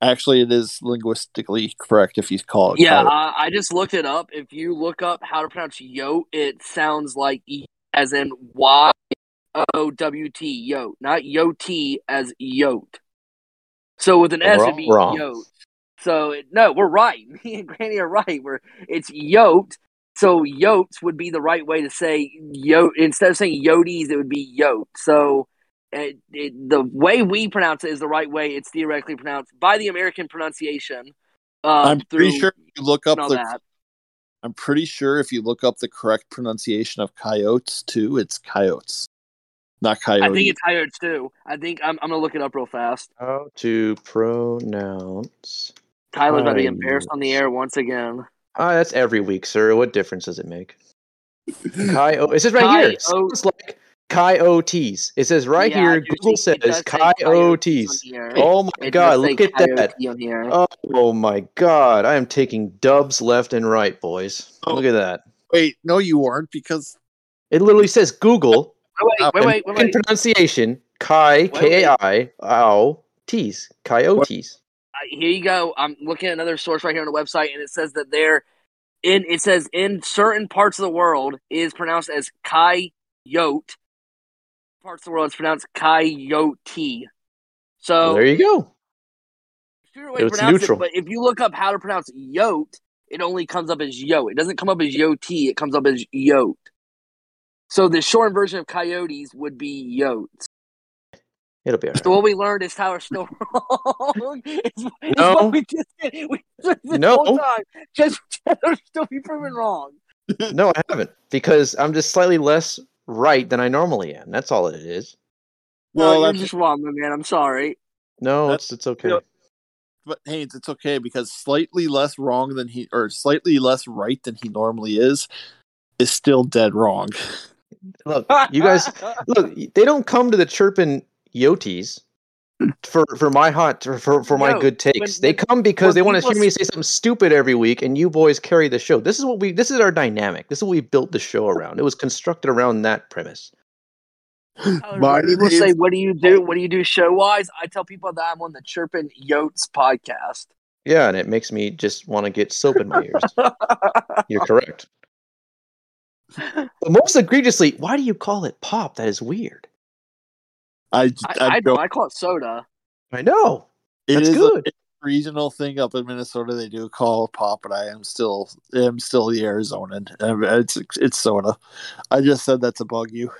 B: actually, it is linguistically correct if you call it.
C: Yeah,
B: coyote.
C: I, I just looked it up. If you look up how to pronounce Yote, it sounds like E as in Y O W T, Yote, not Yote as Yote. So with an
A: We're
C: S,
A: all
C: it'd be
A: wrong.
C: Yote. So no, we're right. Me and Granny are right. We're it's Yote. So Yotes would be the right way to say Yote instead of saying Yotes, it would be Yote. So it, it, the way we pronounce it is the right way. It's theoretically pronounced by the American pronunciation. Um,
B: I'm pretty sure if you look up the.
C: that.
B: I'm pretty sure if you look up the correct pronunciation of coyotes too, it's coyotes, not coyotes.
C: I think it's coyotes too. I think I'm, I'm gonna look it up real fast.
A: How to pronounce?
C: Tyler's about to be embarrassed on the air once again.
A: Ah, that's every week, sir. What difference does it make? Coyote. It says right here. It
C: Coyote.
A: sounds like coyotes. It says right
C: Yeah,
A: here.
C: I
A: Google
C: see-
A: says
C: does say coyotes
A: coyotes.
C: on here.
A: Oh my
C: It
A: god! Look at that.
C: coyote.
A: Oh my god! I am taking dubs left and right, boys.
B: Oh.
A: Look at that.
B: Wait, no, you aren't because
A: It literally says Google
C: Wait, wait, wait, wait, wait, wait.
A: pronunciation. Kai K A I O T's coyotes.
C: Here you go. I'm looking at another source right here on the website, and it says that they're in. It says in certain parts of the world is pronounced as coyote. Parts of the world it's pronounced coyote. So
A: Well, there you go. It's neutral.
C: It, but if you look up how to pronounce yote, it only comes up as yo. It doesn't come up as yote. It comes up as yote. So the short version of coyotes would be yotes.
A: It'll be alright.
C: So what we learned is Tyler's still wrong. It's, it's
A: No.
C: what we just did. We, this
A: No.
C: whole time, just Tyler still be proven wrong.
A: No, I haven't because I'm just slightly less right than I normally am. That's all it is.
B: Well,
C: you're
B: that's-
C: just wrong, my man. I'm sorry.
A: No,
B: That's-
A: it's it's okay.
B: you know- but Haynes, it's okay because slightly less wrong than he or slightly less right than he normally is is still dead wrong.
A: Look, you guys, look, they don't come to the chirping yotes hmm. for for my hot for for my
C: No,
A: good takes.
C: when-
A: they come because they want to hear me say something stupid every week, and you boys carry the show. This is what we. This is our dynamic. This is what we built the show around. It was constructed around that premise.
C: Tyler,
B: My
C: when people
B: name
C: say, "What do you do? What do you do show wise?" I tell people that I'm on the Chirpin Yotes podcast.
A: Yeah, and it makes me just want to get soap in my ears. You're correct. But most egregiously, why do you call it pop? That is weird.
B: I
C: I,
B: I,
C: I,
B: don't.
C: I call it soda.
A: I know.
B: It
A: That's
B: is a-
A: good.
B: it's a regional thing up in Minnesota. They do call it pop, but I am still I am still the Arizonan. It's it's soda. I just said that to bug you.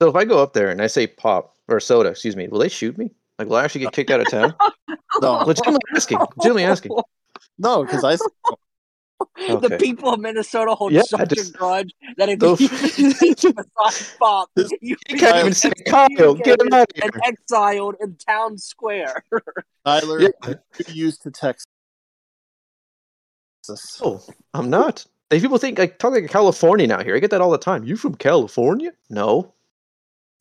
A: So if I go up there and I say pop or soda, excuse me, will they shoot me? Like, will I actually get kicked out of town?
B: No,
A: Legitimately asking. Legitimately asking.
B: no, because I said
C: The people of Minnesota hold
A: Yeah,
C: such
A: just-
C: a grudge that if
A: Those-
C: you besides pop,
B: This-
C: you
A: You can't even say Kyle. Get him out of
C: and
A: here.
C: exiled in town square.
B: Tyler
A: Yeah.
B: you used to Texas.
A: Oh, I'm not. They people think I talk like a Californian out here. I get that all the time. You from California? No.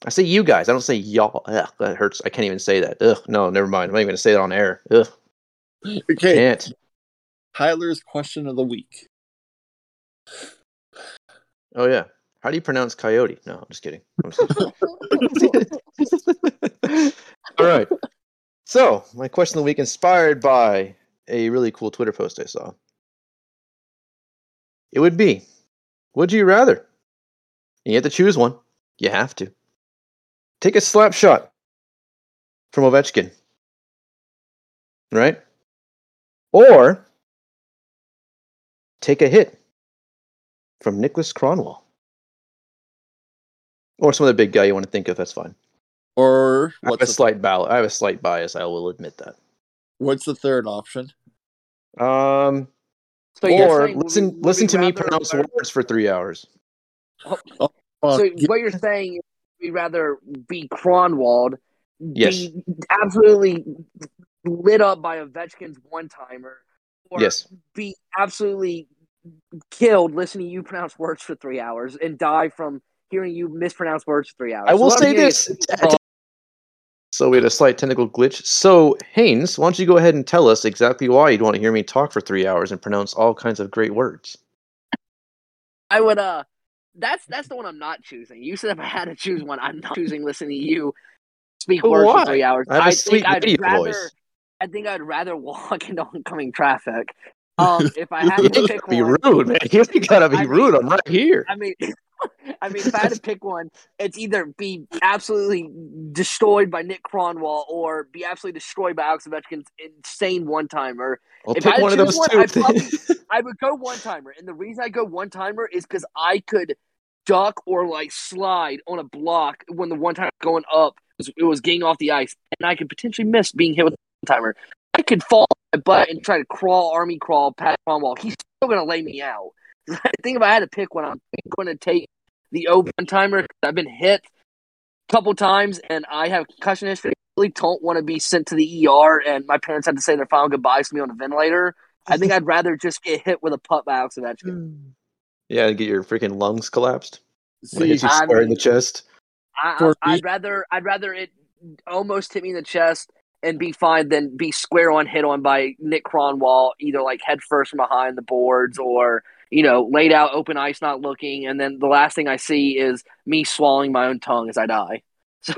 A: I say you guys. I don't say y'all. Ugh, that hurts. I can't even say that. Ugh, no, never mind. I'm not even gonna say that on air. Ugh,
B: Okay,
A: can't.
B: Tyler's question of the week.
A: Oh yeah. How do you pronounce coyote? No, I'm just kidding. I'm just kidding. all right. So my question of the week, inspired by a really cool Twitter post I saw. It would be, would you rather? And you have to choose one. You have to. Take a slap shot from Ovechkin. Right? Or take a hit from Nicholas Kronwall. Or some other big guy you want to think of, that's fine.
B: Or
A: I have a
B: what's the,
A: slight ballot. I have a slight bias. I will admit that.
B: what's the third option?
A: Um,
C: So
A: or
C: saying, would
A: listen,
C: we- would
A: listen to me pronounce
C: learn-
A: words for three hours.
B: Fuck,
C: So
B: yeah,
C: what you're saying is we rather be Kronwalled,
A: Yes.
C: be absolutely lit up by Ovechkin's one timer, or
A: Yes.
C: be absolutely killed listening to you pronounce words for three hours and die from hearing you mispronounce words for three hours.
A: I will
C: I'm
A: say this.
C: is-
A: So we had a slight technical glitch. So Haynes, why don't you go ahead and tell us exactly why you'd want to hear me talk for three hours and pronounce all kinds of great words?
C: I would uh that's that's the one I'm not choosing. You said if I had to choose one, I'm not choosing listening to you speak
A: But
C: words
A: why?
C: for three hours.
A: I have a sweet
C: think I'd rather
A: voice.
C: I think I'd rather walk into oncoming traffic. Um if I had to pick
A: be
C: one
A: rude, man. You gotta be
C: I mean-
A: rude. I'm right here.
C: I mean I mean if I had to pick one, it's either be absolutely destroyed by Nick Kronwall or be absolutely destroyed by Alex Ovechkin's insane one timer.
A: I'll
C: if
A: pick
C: I
A: one of those
C: choose
A: two.
C: I'd probably- I would go one timer, and the reason I go one timer is because I could duck or like slide on a block when the one timer going up it was, it was getting off the ice, and I could potentially miss being hit with one timer. I could fall on my butt and try to crawl, army crawl past Kronwall. He's still going to lay me out. I think if I had to pick one, I'm going to take the O one timer. I've been hit a couple times, and I have concussion history. I really don't want to be sent to the ER, and my parents had to say their final goodbyes to me on a ventilator. I think I'd rather just get hit with a putt by Alex Ovechkin.
A: yeah, get your freaking lungs collapsed. When it
B: See,
A: hits you
C: I
A: square in the chest.
C: I, I, I'd rather I'd rather it almost hit me in the chest and be fine than be square on hit on by Nick Kronwall, either like head first from behind the boards or you know laid out open ice, not looking, and then the last thing I see is me swallowing my own tongue as I die. So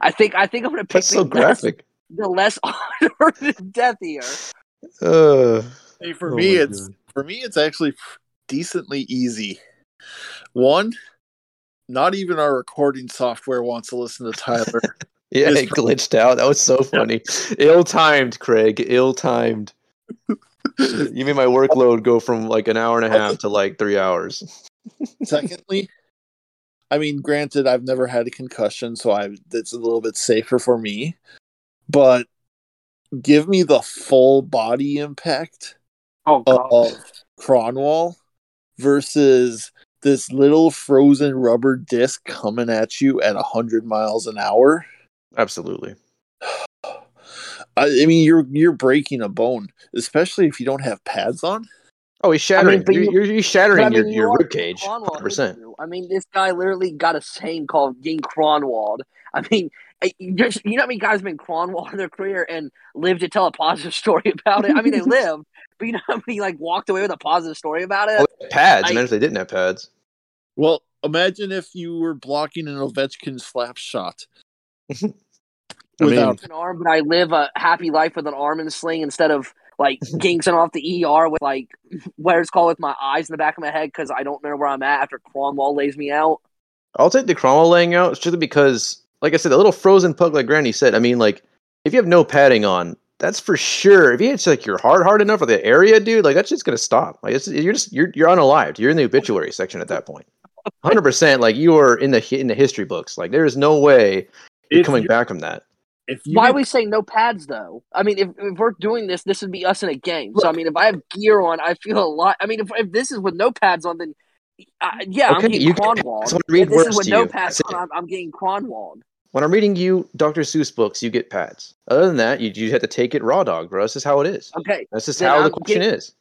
C: I think I think I'm gonna pick
A: That's so
C: the less,
A: graphic.
C: the less honored death here.
A: Uh,
B: see, for
A: Oh
B: me, it's
A: God.
B: for me, it's actually decently easy. One, not even our recording software wants to listen to Tyler.
A: yeah, it glitched out. That was so funny. Ill timed, Craig. Ill timed. you made my workload go from like an hour and a half to like three hours.
B: Secondly, I mean, granted, I've never had a concussion, so I that's a little bit safer for me. But give me the full body impact
C: Oh
B: of Kronwall versus this little frozen rubber disc coming at you at hundred miles an hour.
A: Absolutely.
B: I, I mean, you're you're breaking a bone, especially if you don't have pads on.
A: Oh, he's shattering.
C: but
A: you're,
C: you-
A: you're, you're shattering
C: I mean,
A: your,
C: you
A: your
C: are
A: rib cage. 100%.
C: I mean, this guy literally got a saying called "getting Kronwalled." I mean, you just- you know how many guys have been Kronwalled in their career and lived to tell a positive story about it. I mean, they lived, but you know how many like walked away with a positive story about it.
A: Oh, pads.
C: I-
A: Imagine if they didn't have pads.
B: Well, imagine if you were blocking an Ovechkin slap shot.
A: I
B: Without
C: An arm, but I live a happy life with an arm in a sling instead of like getting sent off the ER with like what it's called with my eyes in the back of my head because I don't know where I'm at after Kronwall lays me out.
A: I'll take the Kronwall laying out strictly because, like I said, the little frozen puck, like Granny said. I mean, like if you have no padding on, that's for sure. If you hit like your heart hard enough for the area, dude, like that's just gonna stop. Like it's, you're just you're you're unalived. You're in the obituary section at that point. Hundred percent. Like you are in the in the history books. Like there is no way you're
B: If
A: coming
B: you-
A: back from that.
B: If you
C: Why
B: get-
C: are we saying no pads though? I mean, if, if we're doing this, this would be us in a game. So I mean, if I have gear on, I feel a lot. I mean, if, if this is with no pads on, then uh, yeah,
A: Okay,
C: I'm getting
A: you can- so I'm gonna read
C: If this is with no
A: you.
C: pads on,
A: it.
C: I'm, I'm getting Kronwalled.
A: When I'm reading you Dr. Seuss books, you get pads. Other than that, you you have to take it raw dog, bro. This is how it is.
C: Okay,
A: That's just
C: Then
A: how the
C: I'm
A: question
C: getting-
A: is.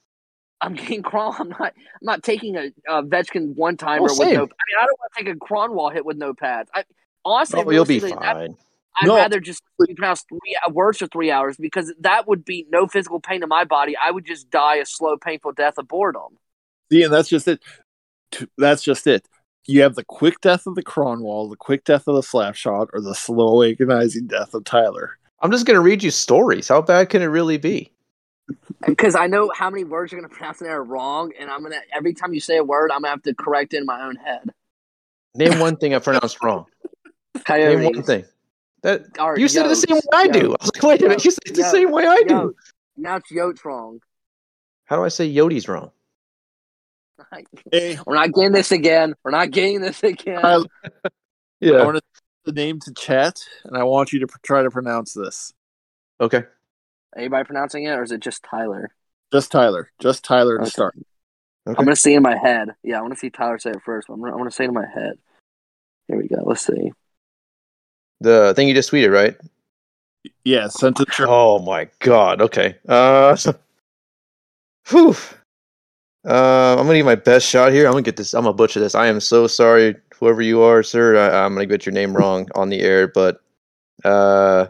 C: I'm getting Cron. I'm not. I'm not taking a, a Vetchkin one timer
A: Oh,
C: with no. I mean, I don't want to take a Kronwall hit with no pads. I honestly,
A: Oh, you'll be
C: realistically, that-
A: fine.
C: I'd
B: No.
C: rather just pronounce three uh, words for three hours because that would be no physical pain in my body. I would just die a slow, painful death of boredom.
B: See, and that's just it. That's just it. You have the quick death of the Kronwall, the quick death of the slap shot, or the slow agonizing death of Tyler.
A: I'm just gonna read you stories. How bad can it really be?
C: Because I know how many words you're going to pronounce in there wrong, and I'm gonna every time you say a word, I'm gonna have to correct it in my own head.
A: Name one thing I pronounced wrong. Name one thing. That
C: Or
A: you said it the same way
C: yotes.
A: I do. I was like, wait a minute, you said it the same way I do.
C: Now it's yotes wrong.
A: How do I say Yodi's wrong?
B: Hey,
C: We're not getting this again. We're not getting this again.
B: Tyler, I
A: Yeah.
B: want to the name to chat, and I want you to pr- try to pronounce this.
A: Okay.
C: Anybody pronouncing it, or is it just Tyler?
B: Just Tyler. Just Tyler to start.
A: Okay.
C: I'm gonna see in my head. Yeah, I want to see Tyler say it first. But I'm gonna, I'm gonna say it in my head. Here we go. Let's see.
A: The thing you just tweeted, right?
B: Yeah, sent it. to-
A: Oh my god. Okay. Uh. Whew. Uh, I'm gonna give my best shot here. I'm gonna get this. I'm gonna butcher this. I am so sorry, whoever you are, sir. I, I'm gonna get your name wrong on the air, but uh,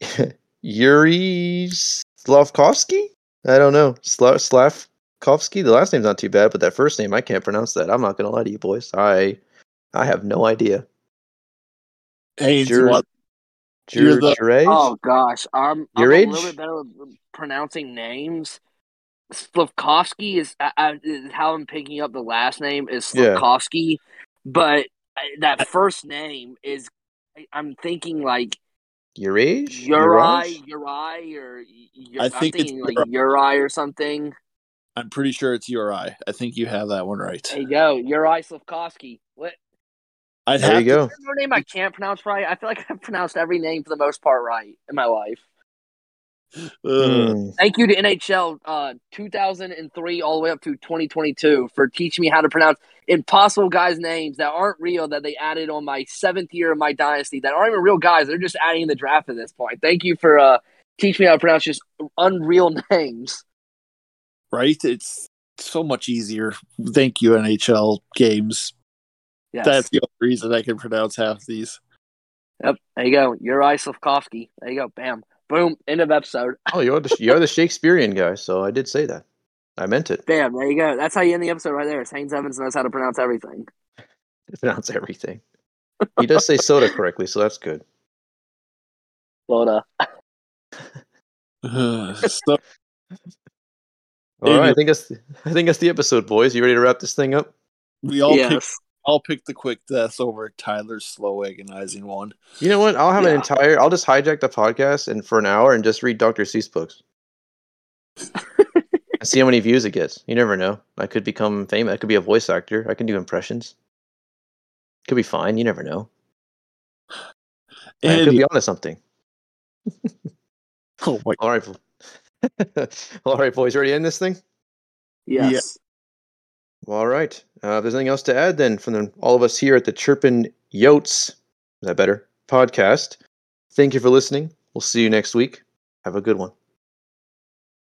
A: Yuri Slavkovsky. I don't know. Sla- Slavkovsky. The last name's not too bad, but that first name I can't pronounce that. I'm not gonna lie to you, boys. I I have no idea.
B: Hey,
A: Sure.
B: what? You're the-
A: Jure-
C: Oh gosh, I'm, I'm
A: Your
C: a little bit better with pronouncing names. Slavkovsky is, uh, uh, is how I'm picking up the last name is
A: Yeah.
C: Slavkovsky, but uh, that first name is I- I'm thinking like
A: Your age?
C: Uri, Uri, or Uri,
B: I
C: I'm
B: think it's
C: thinking like
B: Uri.
C: Uri or something.
B: I'm pretty sure it's URI. I think you have that one right.
C: There you go, Uri Slavkovsky. What?
B: I'd
A: There
B: have
A: you
B: to-
A: go.
C: There's name I can't pronounce right. I feel like I've pronounced every name for the most part right in my life.
B: uh,
A: Hmm.
C: Thank you to NHL uh, 2003 all the way up to 2022 for teaching me how to pronounce impossible guys' names that aren't real that they added on my seventh year of my dynasty that aren't even real guys. They're just adding in the draft at this point. Thank you for uh, teaching me how to pronounce just unreal names.
B: right? It's so much easier. Thank you, NHL games.
C: Yes.
B: That's the only reason I can pronounce half these.
C: Yep. There you go. Uri Slavkovsky. There you go. Bam. Boom. End of episode.
A: Oh, you're the you're the Shakespearean guy, so I did say that. I meant it.
C: Bam. There you go. That's how you end the episode right there. Haynes Evans knows how to pronounce everything.
A: Pronounce everything. He does say soda correctly, so that's good.
C: Florida.
B: so,
A: All right, I think that's I think that's the episode, boys. You ready to wrap this thing up?
B: we all picked.
C: Yes.
B: I'll pick the quick death over Tyler's slow agonizing one.
A: You know what? I'll have an entire. I'll just hijack the podcast and for an hour and just read Dr. Seuss books. and see how many views it gets. You never know. I could become famous. I could be a voice actor. I can do impressions. Could be fine. You never know. I could
B: And
A: be onto something.
B: oh my,
A: All right. All right, boys. Ready to end this thing?
C: Yes.
A: Well, all right. Uh, if there's anything else to add, then from the, all of us here at the Chirpin Yotes, is that better? Podcast. Thank you for listening. We'll see you next week. Have a good one.